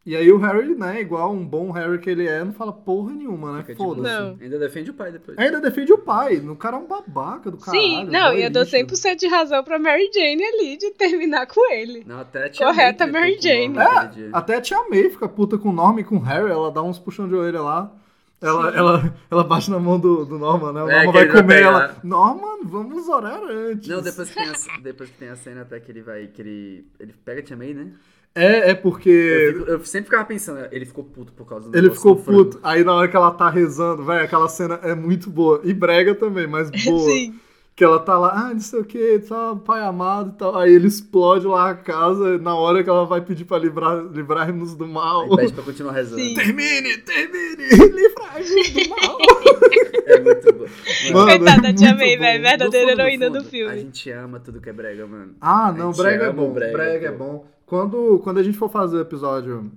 E aí o Harry, né, igual um bom Harry que ele é, não fala porra nenhuma, né? Fica tipo, Foda-se. Não. Ainda defende o pai depois. Ainda defende o pai. O cara é um babaca do caralho. Sim, não, e eu dou lixo. 100% de razão pra Mary Jane ali de terminar com ele. Não, até a tia Correta, May Mary Jane. É, até a tia May fica puta com o Norman e com o Harry, ela dá uns puxão de orelha lá. Ela, ela, ela bate na mão do, do Norman, né? O É, Norman vai comer ela. Norman, vamos orar antes. Não, depois que, tem a, depois que tem a cena até que ele vai. que ele. Ele pega a tia May, né? É, é Eu, porque fico- eu sempre ficava pensando, ele ficou puto por causa do ele ficou do puto. Aí na hora que ela tá rezando, velho, aquela cena é muito boa. E brega também, mas boa. Sim. Que ela tá lá, ah, não sei o que, tal, pai amado e tal. Aí ele explode lá a casa na hora que ela vai pedir pra livrar, livrar-nos do mal. Aí pede pra continuar rezando. Sim. Termine, termine, livrar-nos do mal. É muito bom. Mano, Coitada é May, bom. velho. Verdadeira heroína do A filme. gente ama tudo que é brega, mano. Ah, A não, brega é bom. brega, Brega, é pô. bom. Quando, quando a gente for fazer o episódio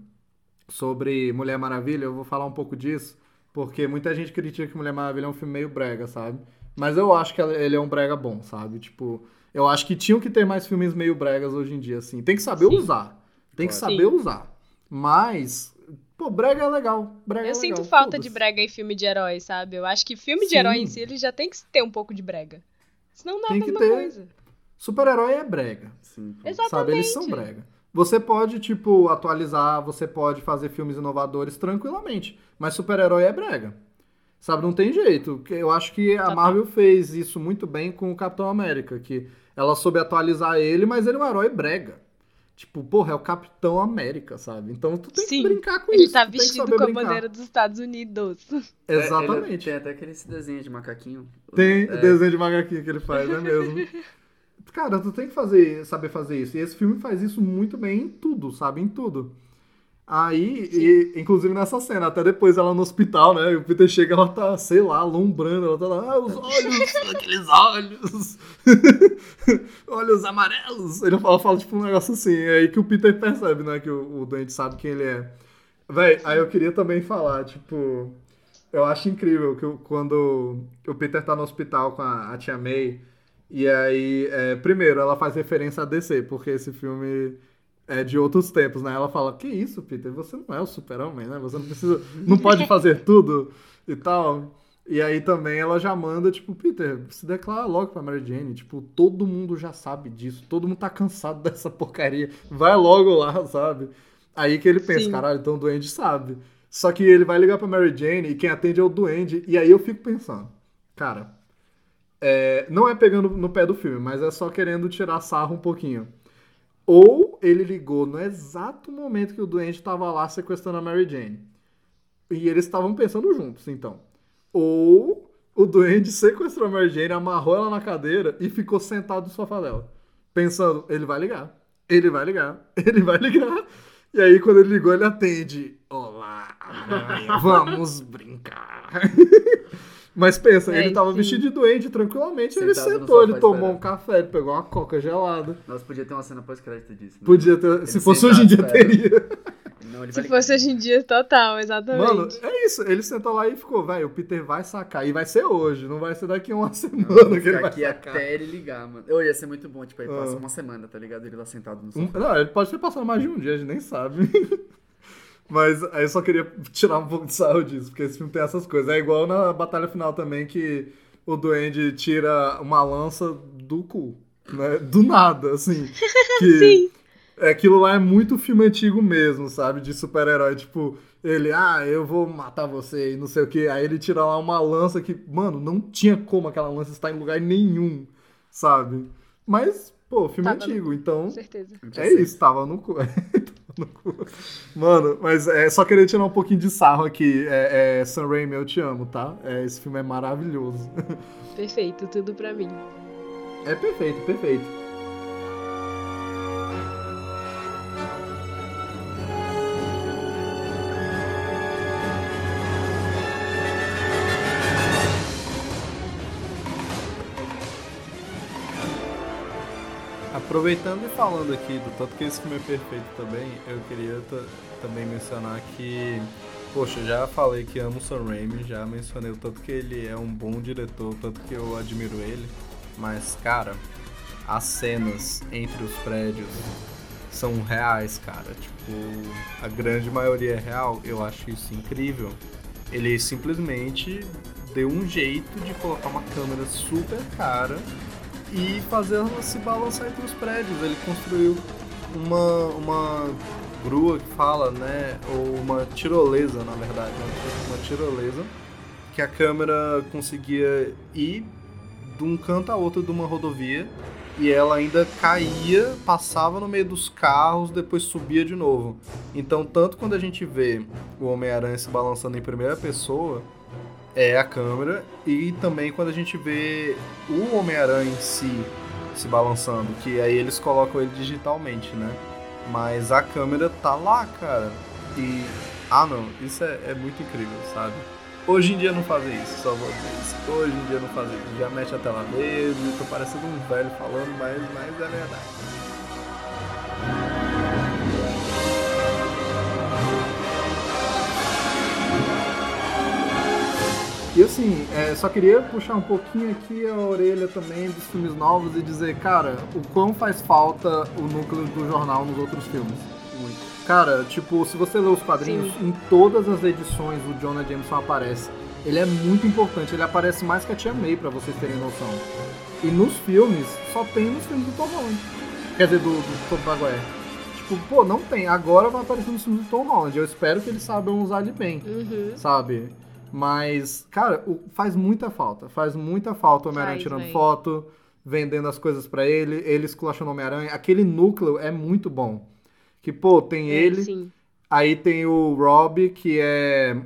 sobre Mulher Maravilha, eu vou falar um pouco disso, porque muita gente critica que Mulher Maravilha é um filme meio brega, sabe? Mas eu acho que ele é um brega bom, sabe? Tipo, eu acho que tinham que ter mais filmes meio bregas hoje em dia, assim. Tem que saber Sim. usar. Tem que Claro. saber usar. Mas, pô, brega é legal. Brega Eu é sinto legal, falta de brega em filme de herói, sabe? Eu acho que filme de Sim. herói em si, ele já tem que ter um pouco de brega. Senão dá Tem a que mesma ter. coisa. Super-herói é brega. Sim. Exatamente. Sabe, eles são brega. Você pode, tipo, atualizar, você pode fazer filmes inovadores tranquilamente, mas super-herói é brega. Sabe, não tem jeito. Que Eu acho que a. Marvel fez isso muito bem com o Capitão América, que ela soube atualizar ele, mas ele é um herói brega. Tipo, porra, é o Capitão América, sabe? Então tu tem Sim, que brincar com Ele isso. tá tu tem que vestido com a brincar. bandeira dos Estados Unidos. É, ele- Exatamente. tem até aquele desenho de macaquinho. Tem É, o desenho de macaquinho que ele faz, é mesmo. Cara, tu tem que fazer, saber fazer isso. E esse filme faz isso muito bem em tudo, sabe? Em tudo. Aí, e, inclusive nessa cena, até depois ela no hospital, né? E o Peter chega, ela tá, sei lá, alumbrando, ela tá lá, ah, os olhos, aqueles olhos, olhos amarelos. Ele fala, fala tipo um negócio assim, é aí que o Peter percebe, né? Que o, o doente sabe quem ele é. Véi, aí eu queria também falar, tipo, eu acho incrível que o- quando o Peter tá no hospital com a, a tia May, e aí, é, primeiro, ela faz referência a DC, porque esse filme é de outros tempos, né? Ela fala, que isso, Peter, você não é o super-homem, né? Você não precisa, não pode fazer tudo e tal. E aí também ela já manda, tipo, Peter, se declara logo pra Mary Jane. Tipo, todo mundo já sabe disso, todo mundo tá cansado dessa porcaria. Vai logo lá, sabe? Aí que ele pensa, Sim. caralho, então o Duende sabe. Só que ele vai ligar pra Mary Jane e quem atende é o Duende. E aí eu fico pensando, cara, é, não é pegando no pé do filme, mas é só querendo tirar sarro um pouquinho. Ou ele ligou no exato momento que o Duende tava lá sequestrando a Mary Jane. E eles estavam pensando juntos, então. Ou o Duende sequestrou a Mary Jane, amarrou ela na cadeira e ficou sentado no sofá dela. Pensando, ele vai ligar, ele vai ligar, ele vai ligar. E aí, quando ele ligou, ele atende. Olá, aranha, vamos brincar. Mas pensa, É, ele tava sim. vestido de duende tranquilamente, ele Sentado no sentou, ele tomou esperando. um café, ele pegou uma coca gelada. Nossa, podia ter uma cena pós-crédito disso. né? Podia ter, se Ele fosse sentado hoje em dia, teria. Não, ele Se vai fosse hoje em dia, total, exatamente. Mano, é isso. Ele sentou lá e ficou, velho, o Peter vai sacar. E vai ser hoje, não vai ser daqui a uma semana Vou que ele vai aqui sacar. até ele ligar, mano. Eu ia ser muito bom, tipo, aí passa Ah. uma semana, tá ligado? Ele lá sentado no Um- sofá. não, ele pode ter passado mais de um dia, a gente nem sabe. Mas aí eu só queria tirar um pouco de sarro disso, porque esse filme tem essas coisas. É igual na batalha final também, que o Duende tira uma lança do cu, né? Do nada, assim. Que Sim. Aquilo lá é muito filme antigo mesmo, sabe? De super-herói. Tipo, ele, ah, eu vou matar você e não sei o que. Aí ele tira lá uma lança que, mano, não tinha como aquela lança estar em lugar nenhum, sabe? Mas, pô, filme Tava no antigo, então. Com certeza. É isso, tava no cu. Tava no cu. Mano, mas é só querer tirar um pouquinho de sarro aqui. É, é Sam Raimi, eu te amo, tá? É, esse filme é maravilhoso. Perfeito, tudo pra mim. É perfeito, perfeito. Aproveitando e falando aqui do tanto que esse filme é perfeito também, eu queria ta- também mencionar que, poxa, já falei que amo o Sam Raimi, já mencionei o tanto que ele é um bom diretor, o tanto que eu admiro ele, mas cara, as cenas entre os prédios são reais, cara. Tipo, a grande maioria é real. Eu acho isso incrível. Ele simplesmente deu um jeito de colocar uma câmera super cara e fazer ela se balançar entre os prédios. Ele construiu uma, uma grua que fala, né? Ou uma tirolesa, na verdade. Uma tirolesa que a câmera conseguia ir de um canto a outro de uma rodovia e ela ainda caía, passava no meio dos carros, depois subia de novo. Então, tanto quando a gente vê o Homem-Aranha se balançando em primeira pessoa, é a câmera, e também quando a gente vê o Homem-Aranha em si se balançando, que aí eles colocam ele digitalmente, né? Mas a câmera tá lá, cara. E. Ah, não, isso é, é muito incrível, sabe? Hoje em dia não fazer isso, só vou dizer isso. Hoje em dia não fazer isso. Já mexe a tela mesmo, tô parecendo um velho falando, mas, mas é verdade. E assim, é, só queria puxar um pouquinho aqui a orelha também dos filmes novos e dizer, cara, o quão faz falta o núcleo do jornal nos outros filmes. Muito. Cara, tipo, se você lê os quadrinhos, Sim. em todas as edições o Jonah Jameson aparece. Ele é muito importante, ele aparece mais que a Tia May, pra vocês terem noção. E nos filmes, só tem nos filmes do Tom Holland. Quer dizer, do, do Tom Maguire. Tipo, pô, não tem. Agora vai aparecer nos filmes do Tom Holland. Eu espero que eles saibam usar ele bem, uhum. sabe? Mas, cara, faz muita falta. Faz muita falta o Homem-Aranha tirando véio. foto, vendendo as coisas para ele, ele esculachando o Homem-Aranha. Aquele núcleo é muito bom. Que, pô, tem é, ele. Sim. Aí tem o Rob, que é.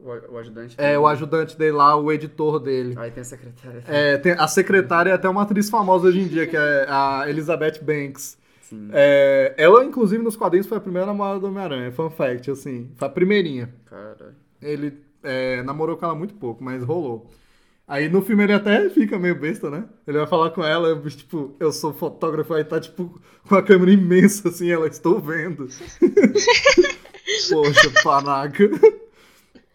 O, ajudante dele. É, o ajudante dele lá, o editor dele. Aí tem a secretária. É, tem, a secretária é até uma atriz famosa hoje em dia, que é a Elizabeth Banks. Sim. É, ela, inclusive, nos quadrinhos foi a primeira namorada do Homem-Aranha. Fun fact, assim. Foi a primeirinha. Caralho. Ele é, namorou com ela muito pouco, mas rolou. Aí no filme ele até fica meio besta, né? Ele vai falar com ela, tipo, eu sou fotógrafo, aí tá, tipo, com a câmera imensa, assim, ela, estou vendo. Poxa, panaca.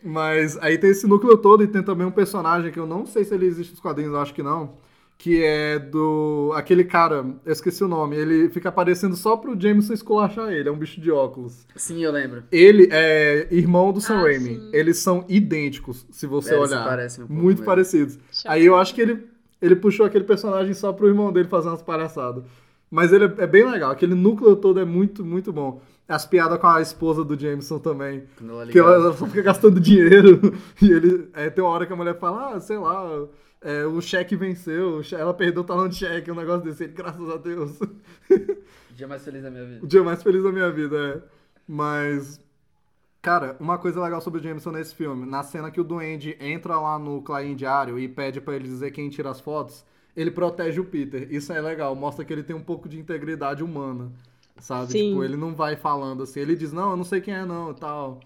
Mas aí tem esse núcleo todo e tem também um personagem que eu não sei se ele existe nos quadrinhos, eu acho que não que é do. aquele cara, eu esqueci o nome, ele fica aparecendo só pro Jameson esculachar ele, é um bicho de óculos. Sim, eu lembro. Ele é irmão do Sam ah, Raimi. Sim. Eles são idênticos, se você é, olhar. Parecem um Muito mesmo. parecidos. Aí eu acho que ele, ele puxou aquele personagem só pro irmão dele fazer umas palhaçadas. Mas ele é, é bem legal, aquele núcleo todo é muito, muito bom. As piadas com a esposa do Jameson também. Que ela, ela, só fica gastando dinheiro. E ele. Aí tem uma hora que a mulher fala, ah, sei lá é, o cheque venceu, ela perdeu o talão de cheque, um negócio desse, graças a Deus. O dia mais feliz da minha vida. O dia mais feliz da minha vida, é. Mas, cara, uma coisa legal sobre o Jameson nesse filme, na cena que o Duende entra lá no Clarim Diário e pede para ele dizer quem tira as fotos, ele protege o Peter. Isso é legal, mostra que ele tem um pouco de integridade humana, sabe? Sim. Tipo, ele não vai falando assim, ele diz, não, eu não sei quem é não, tal.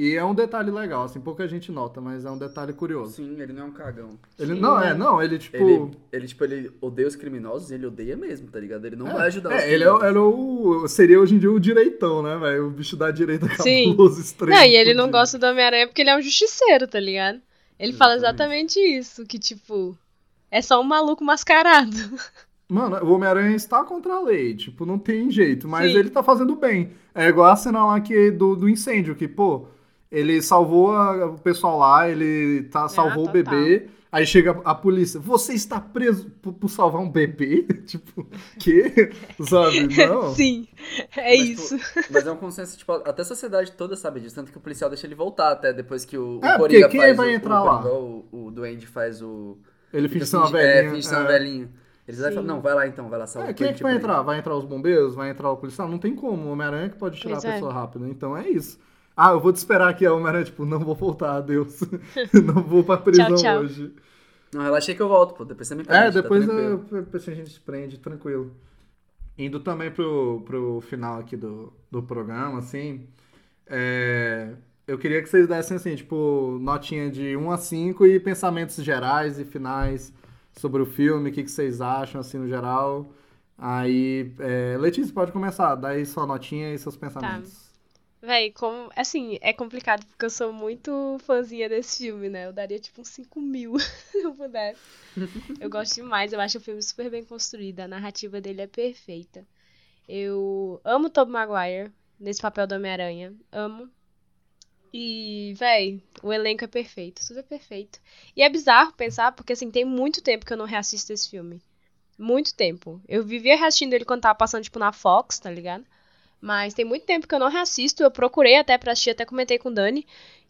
E é um detalhe legal, assim, pouca gente nota, mas é um detalhe curioso. Sim, ele não é um cagão. Ele Sim, não é, não, ele tipo. Ele, ele, tipo, ele odeia os criminosos, ele odeia mesmo, tá ligado? Ele não é, vai ajudar é, ele é, era o. Seria hoje em dia o direitão, né, velho? O bicho da direita cabuloso, estranho. Não, e ele não gosta do Homem-Aranha porque ele é um justiceiro, tá ligado? Ele exatamente. fala exatamente isso, que tipo. É só um maluco mascarado. Mano, o Homem-Aranha está contra a lei, tipo, não tem jeito, mas Sim. ele tá fazendo bem. É igual a cena lá que, do, do incêndio, que, pô ele salvou a, o pessoal lá, ele tá, ah, salvou o bebê. Aí chega a polícia, você está preso por, por salvar um bebê? tipo, que? Sabe? Não. Sim, é mas, isso. Tipo, mas é um consenso, tipo, até a sociedade toda sabe disso, tanto que o policial deixa ele voltar até depois que o, é, o Coringa quem faz vai o, entrar o, lá? O, o Duende faz o... Ele finge ser uma velhinha. É, finge ser uma é. velhinha. Eles vão falar, não, vai lá então, vai lá salvar. É, quem é que vai entrar? Vai entrar os bombeiros? Vai entrar o policial? Não tem como, o Homem-Aranha que pode tirar pois a pessoa é. rápido. Então é isso. Ah, eu vou te esperar aqui, a Homem-Aranha, tipo, não vou voltar, adeus. não vou pra prisão tchau, tchau. hoje. Não, relaxei que eu volto, pô. Depois você me prende. É, tá depois, tá eu, depois a gente prende, tranquilo. Indo também pro, pro final aqui do, do programa, assim. É, eu queria que vocês dessem, assim, tipo, notinha de 1 a 5 e pensamentos gerais e finais sobre o filme, o que, que vocês acham, assim, no geral. Aí, é, Letícia, pode começar, dá aí sua notinha e seus tá. pensamentos. Tá. Véi, como. Assim, é complicado porque eu sou muito fãzinha desse filme, né? Eu daria tipo uns 5 mil se eu pudesse. eu gosto demais, eu acho o filme super bem construído, a narrativa dele é perfeita. Eu amo Tobey Maguire nesse papel do Homem-Aranha. Amo. E, véi, o elenco é perfeito. Tudo é perfeito. E é bizarro pensar, porque, assim, tem muito tempo que eu não reassisto esse filme. Muito tempo. Eu vivia reassistindo ele quando tava passando, tipo, na Fox, tá ligado? Mas tem muito tempo que eu não reassisto. Eu procurei até pra assistir, até comentei com o Dani.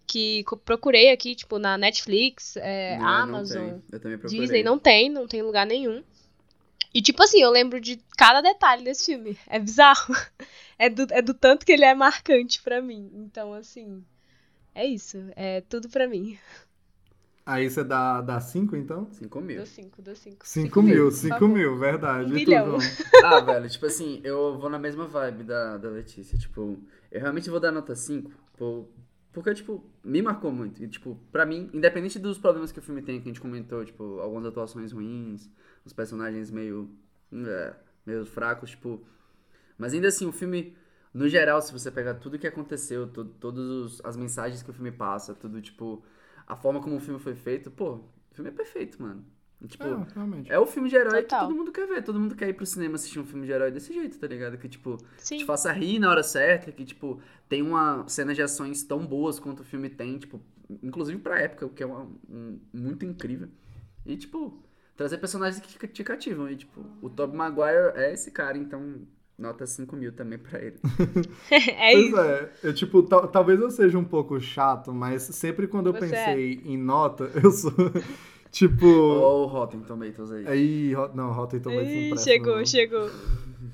Que procurei aqui, tipo, na Netflix, é, Não, não Amazon, procurei. Disney. Não tem, não tem lugar nenhum. E, tipo assim, eu lembro de cada detalhe desse filme. É bizarro. É do, é do tanto que ele é marcante pra mim. Então, assim. É isso. É tudo pra mim. Aí você dá 5, então? 5 mil. Dou 5, dou 5. 5 mil, por 5 favor. mil, verdade. Um milhão. Ah, velho, tipo assim, eu vou na mesma vibe da, da Letícia. Tipo, eu realmente vou dar nota 5, por, porque, tipo, me marcou muito. E, tipo, pra mim, independente dos problemas que o filme tem, que a gente comentou, tipo, algumas atuações ruins, os personagens meio. é, meio fracos, tipo. Mas ainda assim, o filme, no geral, se você pegar tudo que aconteceu, to, todas as mensagens que o filme passa, tudo, tipo, a forma como o filme foi feito, pô, o filme é perfeito, mano. Tipo, É, realmente. é o filme de herói Total. que todo mundo quer ver. Todo mundo quer ir pro cinema assistir um filme de herói desse jeito, tá ligado? Que, tipo, Sim. te faça rir na hora certa, que, tipo, tem uma cena de ações tão boas quanto o filme tem, tipo, inclusive pra época, o que é uma, um- muito incrível. E, tipo, trazer personagens que te- te cativam. E, tipo, o Tobey Maguire é esse cara, então nota 5 mil também pra ele. é Pois isso. é, eu, tipo, tal- talvez eu seja um pouco chato, mas sempre quando eu Você pensei em nota, eu sou, tipo... Ou o Rotten Tomatoes aí. Aí, Hot- não, Rotten Tomatoes não Ih, presta, chegou, não. chegou.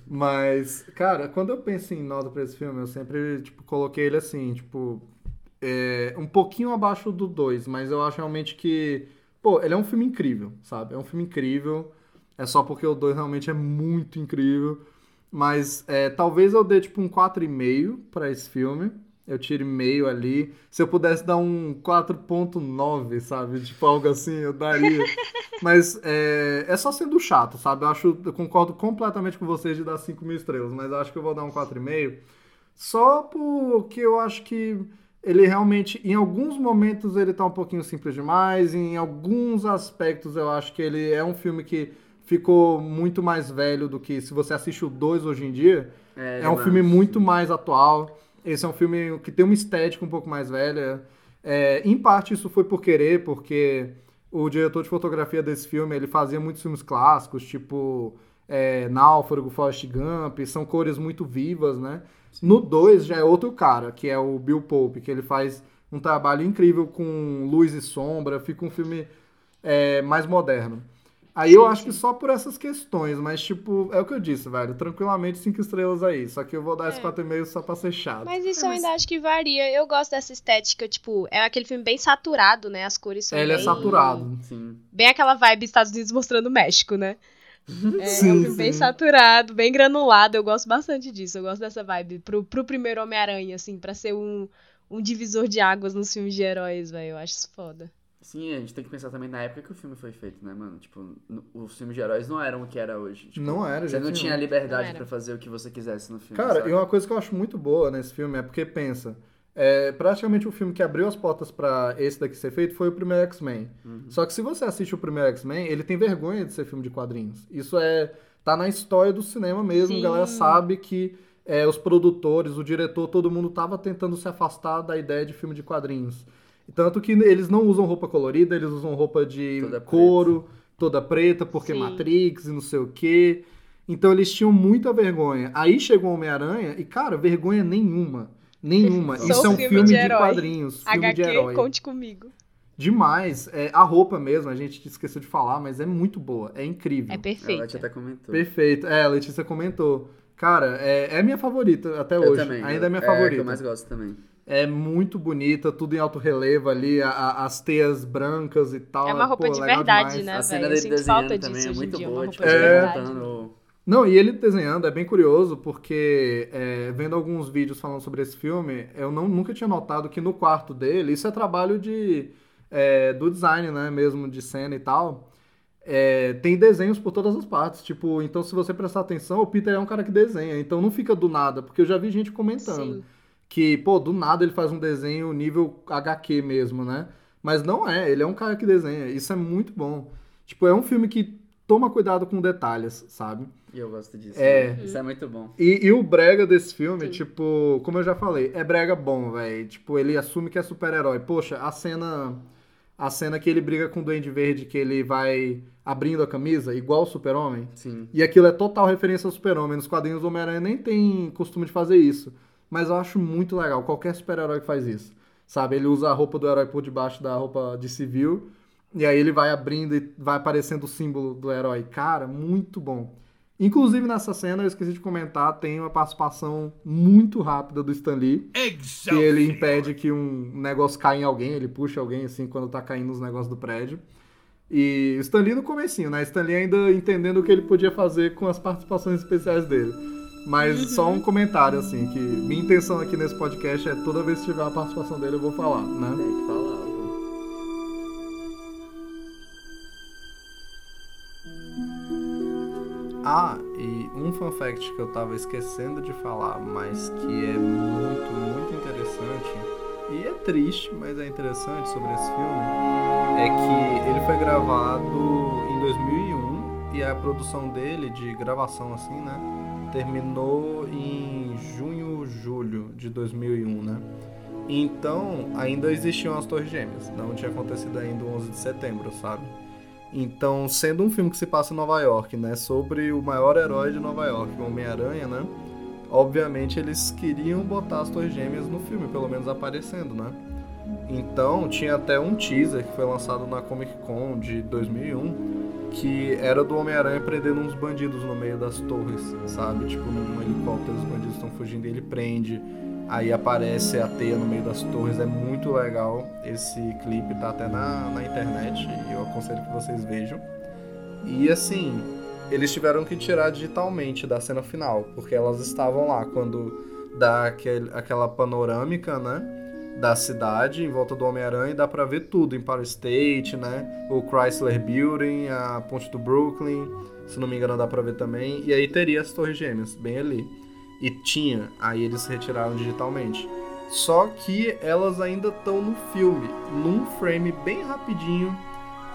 Mas, cara, quando eu penso em nota pra esse filme, eu sempre, tipo, coloquei ele assim, tipo, é, um pouquinho abaixo do 2, mas eu acho realmente que, pô, ele é um filme incrível, sabe? É um filme incrível, é só porque o 2 realmente é muito incrível, mas é, talvez eu dê, tipo, um 4,5 pra esse filme, eu tire meio ali, se eu pudesse dar um 4.9, sabe? Tipo, algo assim, eu daria. Mas é, é só sendo chato, sabe? Eu acho, eu concordo completamente com vocês de dar 5 mil estrelas, mas eu acho que eu vou dar um 4,5 só porque eu acho que ele realmente, em alguns momentos, ele tá um pouquinho simples demais, em alguns aspectos eu acho que ele é um filme que ficou muito mais velho do que se você assiste o 2 hoje em dia. É, um demais. filme muito mais atual. Esse é um filme que tem uma estética um pouco mais velha. É, em parte isso foi por querer, porque o diretor de fotografia desse filme ele fazia muitos filmes clássicos, tipo é, Náufrago, Forrest Gump, são cores muito vivas, né? No 2 já é outro cara, que é o Bill Pope, que ele faz um trabalho incrível com luz e sombra, fica um filme é, mais moderno. Aí eu acho que só por essas questões, mas tipo, é o que eu disse, velho, tranquilamente cinco estrelas aí, só que eu vou dar esse É. 4,5 só pra ser chato. Mas isso eu ainda acho que varia. Eu gosto dessa estética, tipo, é aquele filme bem saturado, né? As cores são Ele é bem... saturado. Sim. Bem aquela vibe Estados Unidos mostrando o México, né? É, Sim, é um filme bem sim. saturado, bem granulado. Eu gosto bastante disso. Eu gosto dessa vibe. Pro, pro primeiro Homem-Aranha, assim, pra ser um, um divisor de águas nos filmes de heróis, velho. Eu acho isso foda. Sim, a gente tem que pensar também na época que o filme foi feito, né, mano? Tipo, no- os filmes de heróis não eram o que era hoje. Tipo, Não era, Você não tinha a Não liberdade era. pra fazer o que você quisesse no filme. Cara, sabe? e uma coisa que eu acho muito boa nesse filme é porque, pensa, é, praticamente o filme que abriu as portas pra esse daqui ser feito foi o primeiro X-Men. Só que se você assiste o primeiro X-Men, ele tem vergonha de ser filme de quadrinhos. Isso é tá na história do cinema mesmo, Sim. a galera sabe que é, os produtores, o diretor, todo mundo tava tentando se afastar da ideia de filme de quadrinhos. Tanto que eles não usam roupa colorida, eles usam roupa de Toda couro, toda preta, porque Sim. Matrix e não sei o quê. Então eles tinham muita vergonha. Aí chegou o Homem-Aranha e, cara, vergonha nenhuma. Nenhuma. Sou Isso é um filme filme de de, quadrinhos, filme HQ, de herói. conte comigo. Demais. É, a roupa mesmo, a gente esqueceu de falar, mas é muito boa. É incrível. É A perfeito. Leti até comentou. Perfeito. É, a Letícia comentou. Cara, é, é minha favorita até Eu hoje. também. Ainda é minha É a que favorita. eu mais gosto também. É muito bonita, tudo em alto relevo ali, a- a- as teias brancas e tal. É uma roupa Pô, de verdade, demais. né, a cena dele desenhando falta também disso é muito dia, boa. uma Tipo, ele verdade. montando... Não, e ele desenhando é bem curioso, porque é, vendo alguns vídeos falando sobre esse filme, eu não, nunca tinha notado que no quarto dele, isso é trabalho de, é, do design, né, mesmo de cena e tal, é, tem desenhos por todas as partes, tipo, então se você prestar atenção, o Peter é um cara que desenha, então não fica do nada, porque eu já vi gente comentando Sim. Que, pô, do nada ele faz um desenho nível HQ mesmo, né? Mas não é, ele é um cara que desenha. Isso é muito bom. Tipo, é um filme que toma cuidado com detalhes, sabe? E eu gosto disso. É. né? Isso é muito bom. E, e o brega desse filme, Sim. tipo, como eu já falei, é brega bom, velho. Tipo, ele assume que é super-herói. Poxa, a cena. A cena que ele briga com o Duende Verde, que ele vai abrindo a camisa, igual o Super-Homem. Sim. E aquilo é total referência ao Super-Homem. Nos quadrinhos do Homem-Aranha nem tem costume de fazer isso. Mas eu acho muito legal. Qualquer super-herói que faz isso. Sabe? Ele usa a roupa do herói por debaixo da roupa de civil. E aí ele vai abrindo e vai aparecendo o símbolo do herói. Cara, muito bom. Inclusive nessa cena, eu esqueci de comentar, tem uma participação muito rápida do Stan Lee. Que ele impede que um negócio caia em alguém, ele puxa alguém assim quando tá caindo os negócios do prédio. E o Stan Lee no comecinho, né? Stan Lee ainda entendendo o que ele podia fazer com as participações especiais dele. Mas só um comentário, assim, que minha intenção aqui nesse podcast é toda vez que tiver uma participação dele eu vou falar, né? Tem que falar. Ah, e um fun fact que eu tava esquecendo de falar, mas que é muito, muito interessante, e é triste, mas é interessante sobre esse filme, é que ele foi gravado em 2001 e a produção dele, de gravação assim, né, terminou em junho, julho de 2001, né? Então, ainda existiam as Torres Gêmeas, não tinha acontecido ainda o 11 de setembro, sabe? Então, sendo um filme que se passa em Nova York, né, sobre o maior herói de Nova York, o Homem-Aranha, né? Obviamente eles queriam botar as Torres Gêmeas no filme, pelo menos aparecendo, né? Então, tinha até um teaser que foi lançado na Comic Con de 2001, que era do Homem-Aranha prendendo uns bandidos no meio das torres, sabe? Tipo, num helicóptero, os bandidos estão fugindo e ele prende. Aí aparece a teia no meio das torres, é muito legal. Esse clipe tá até na, na internet e eu aconselho que vocês vejam. E assim, eles tiveram que tirar digitalmente da cena final, porque elas estavam lá quando dá aquele, aquela panorâmica, né? Da cidade em volta do Homem-Aranha e dá pra ver tudo: Empire State, né? O Chrysler Building, a ponte do Brooklyn, se não me engano, dá pra ver também. E aí teria as Torres Gêmeas, bem ali. E tinha, aí eles retiraram digitalmente. Só que elas ainda estão no filme, num frame bem rapidinho,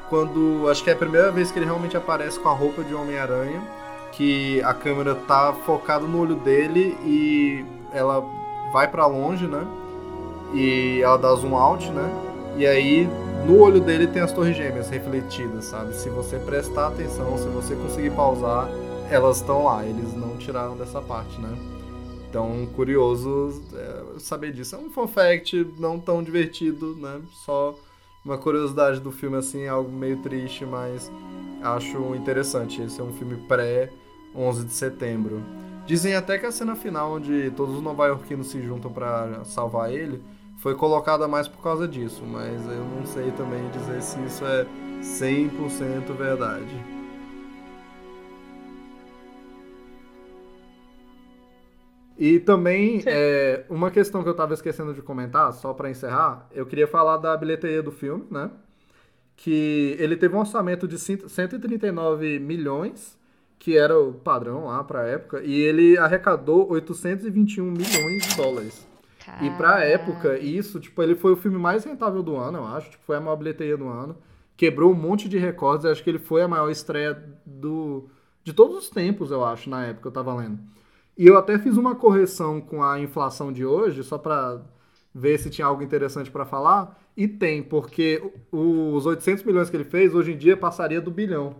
quando acho que é a primeira vez que ele realmente aparece com a roupa de Homem-Aranha, que a câmera tá focada no olho dele e ela vai pra longe, né? E ela dá zoom out, né? E aí no olho dele tem as torres gêmeas refletidas, sabe? Se você prestar atenção, se você conseguir pausar, elas estão lá, eles não tiraram dessa parte, né? Então, curioso é, saber disso. É um fun fact não tão divertido, né? Só uma curiosidade do filme, assim, algo meio triste, mas acho interessante. Esse é um filme pré-11 de setembro. Dizem até que a cena final, onde todos os nova-iorquinos se juntam para salvar ele, foi colocada mais por causa disso, mas eu não sei também dizer se isso é 100% verdade. E também, é, uma questão que eu tava esquecendo de comentar, só pra encerrar, eu queria falar da bilheteria do filme, né? Que ele teve um orçamento de 139 milhões, que era o padrão lá pra época, e ele arrecadou 821 milhões de dólares. E pra época, isso, tipo, ele foi o filme mais rentável do ano, eu acho. Tipo, foi a maior bilheteria do ano. Quebrou um monte de recordes. Acho que ele foi a maior estreia do, de todos os tempos, eu acho, na época, eu tava lendo. E eu até fiz uma correção com a inflação de hoje, só pra ver se tinha algo interessante pra falar. E tem, porque os 800 milhões que ele fez, hoje em dia, passaria do bilhão.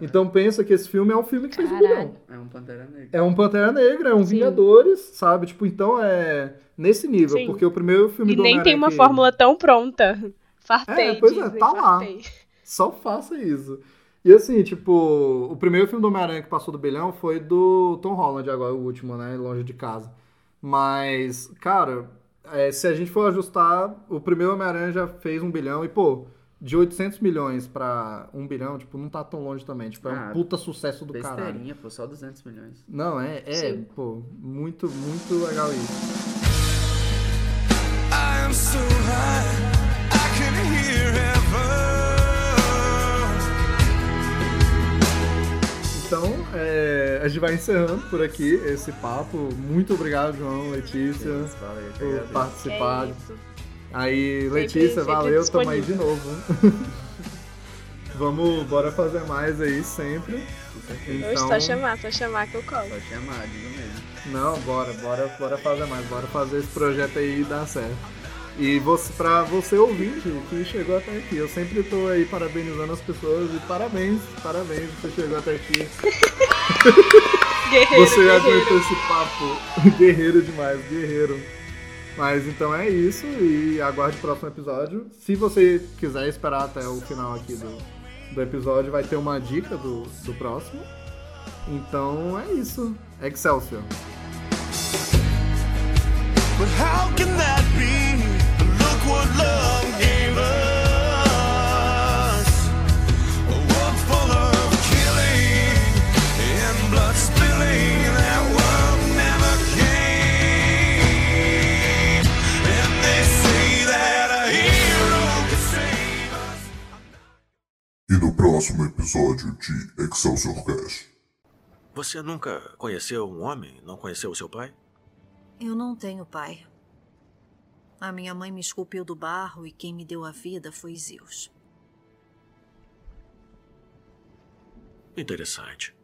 Então pensa que esse filme é um filme que fez um bilhão. é um Pantera Negra. É um Pantera Negra, é um Sim. Vingadores, sabe? Tipo, então é nesse nível, Sim. porque o primeiro filme E do nem tem uma que- fórmula tão pronta. Fartei, É, pois é, tá lá. fartei. Só faça isso. E assim, tipo, o primeiro filme do Homem-Aranha que passou do bilhão foi do Tom Holland, agora o último, né? Longe de casa. Mas, cara, é, se a gente for ajustar, o primeiro Homem-Aranha já fez um bilhão e, pô, de 800 milhões pra um bilhão, tipo, não tá tão longe também. Tipo, é um Ah, puta sucesso do caralho. Besteirinha, pô, só 200 milhões. Não, é, é Sim. pô, muito, muito legal isso. I am so high, I can hear heaven. Então, é, a gente vai encerrando por aqui esse papo. Muito obrigado, João, Letícia, Valeu, eu que por participar. É isso. Aí, Sempre- Letícia, sempre valeu, tamo aí de novo. Vamos, bora fazer mais aí sempre. Hoje Então, só chamar, só chamar que eu colo. Pode chamar, digo mesmo. não, bora, bora, bora fazer mais, bora fazer esse projeto aí dar certo. E você, pra você ouvinte que chegou até aqui, eu sempre tô aí parabenizando as pessoas e parabéns, parabéns, você chegou até aqui. Guerreiro, Você guerreiro. aguentou esse papo. Guerreiro demais, guerreiro. Mas então é isso e aguarde o próximo episódio. Se você quiser esperar até o final aqui do, do episódio, vai ter uma dica do, do próximo. Então é isso. Excelsior. But how can that be? Look what love gave us. A E no próximo episódio de Excelsior Cast. Você nunca conheceu um homem? Não conheceu o seu pai? Eu não tenho pai. A minha mãe me esculpiu do barro e quem me deu a vida foi Zeus. Interessante.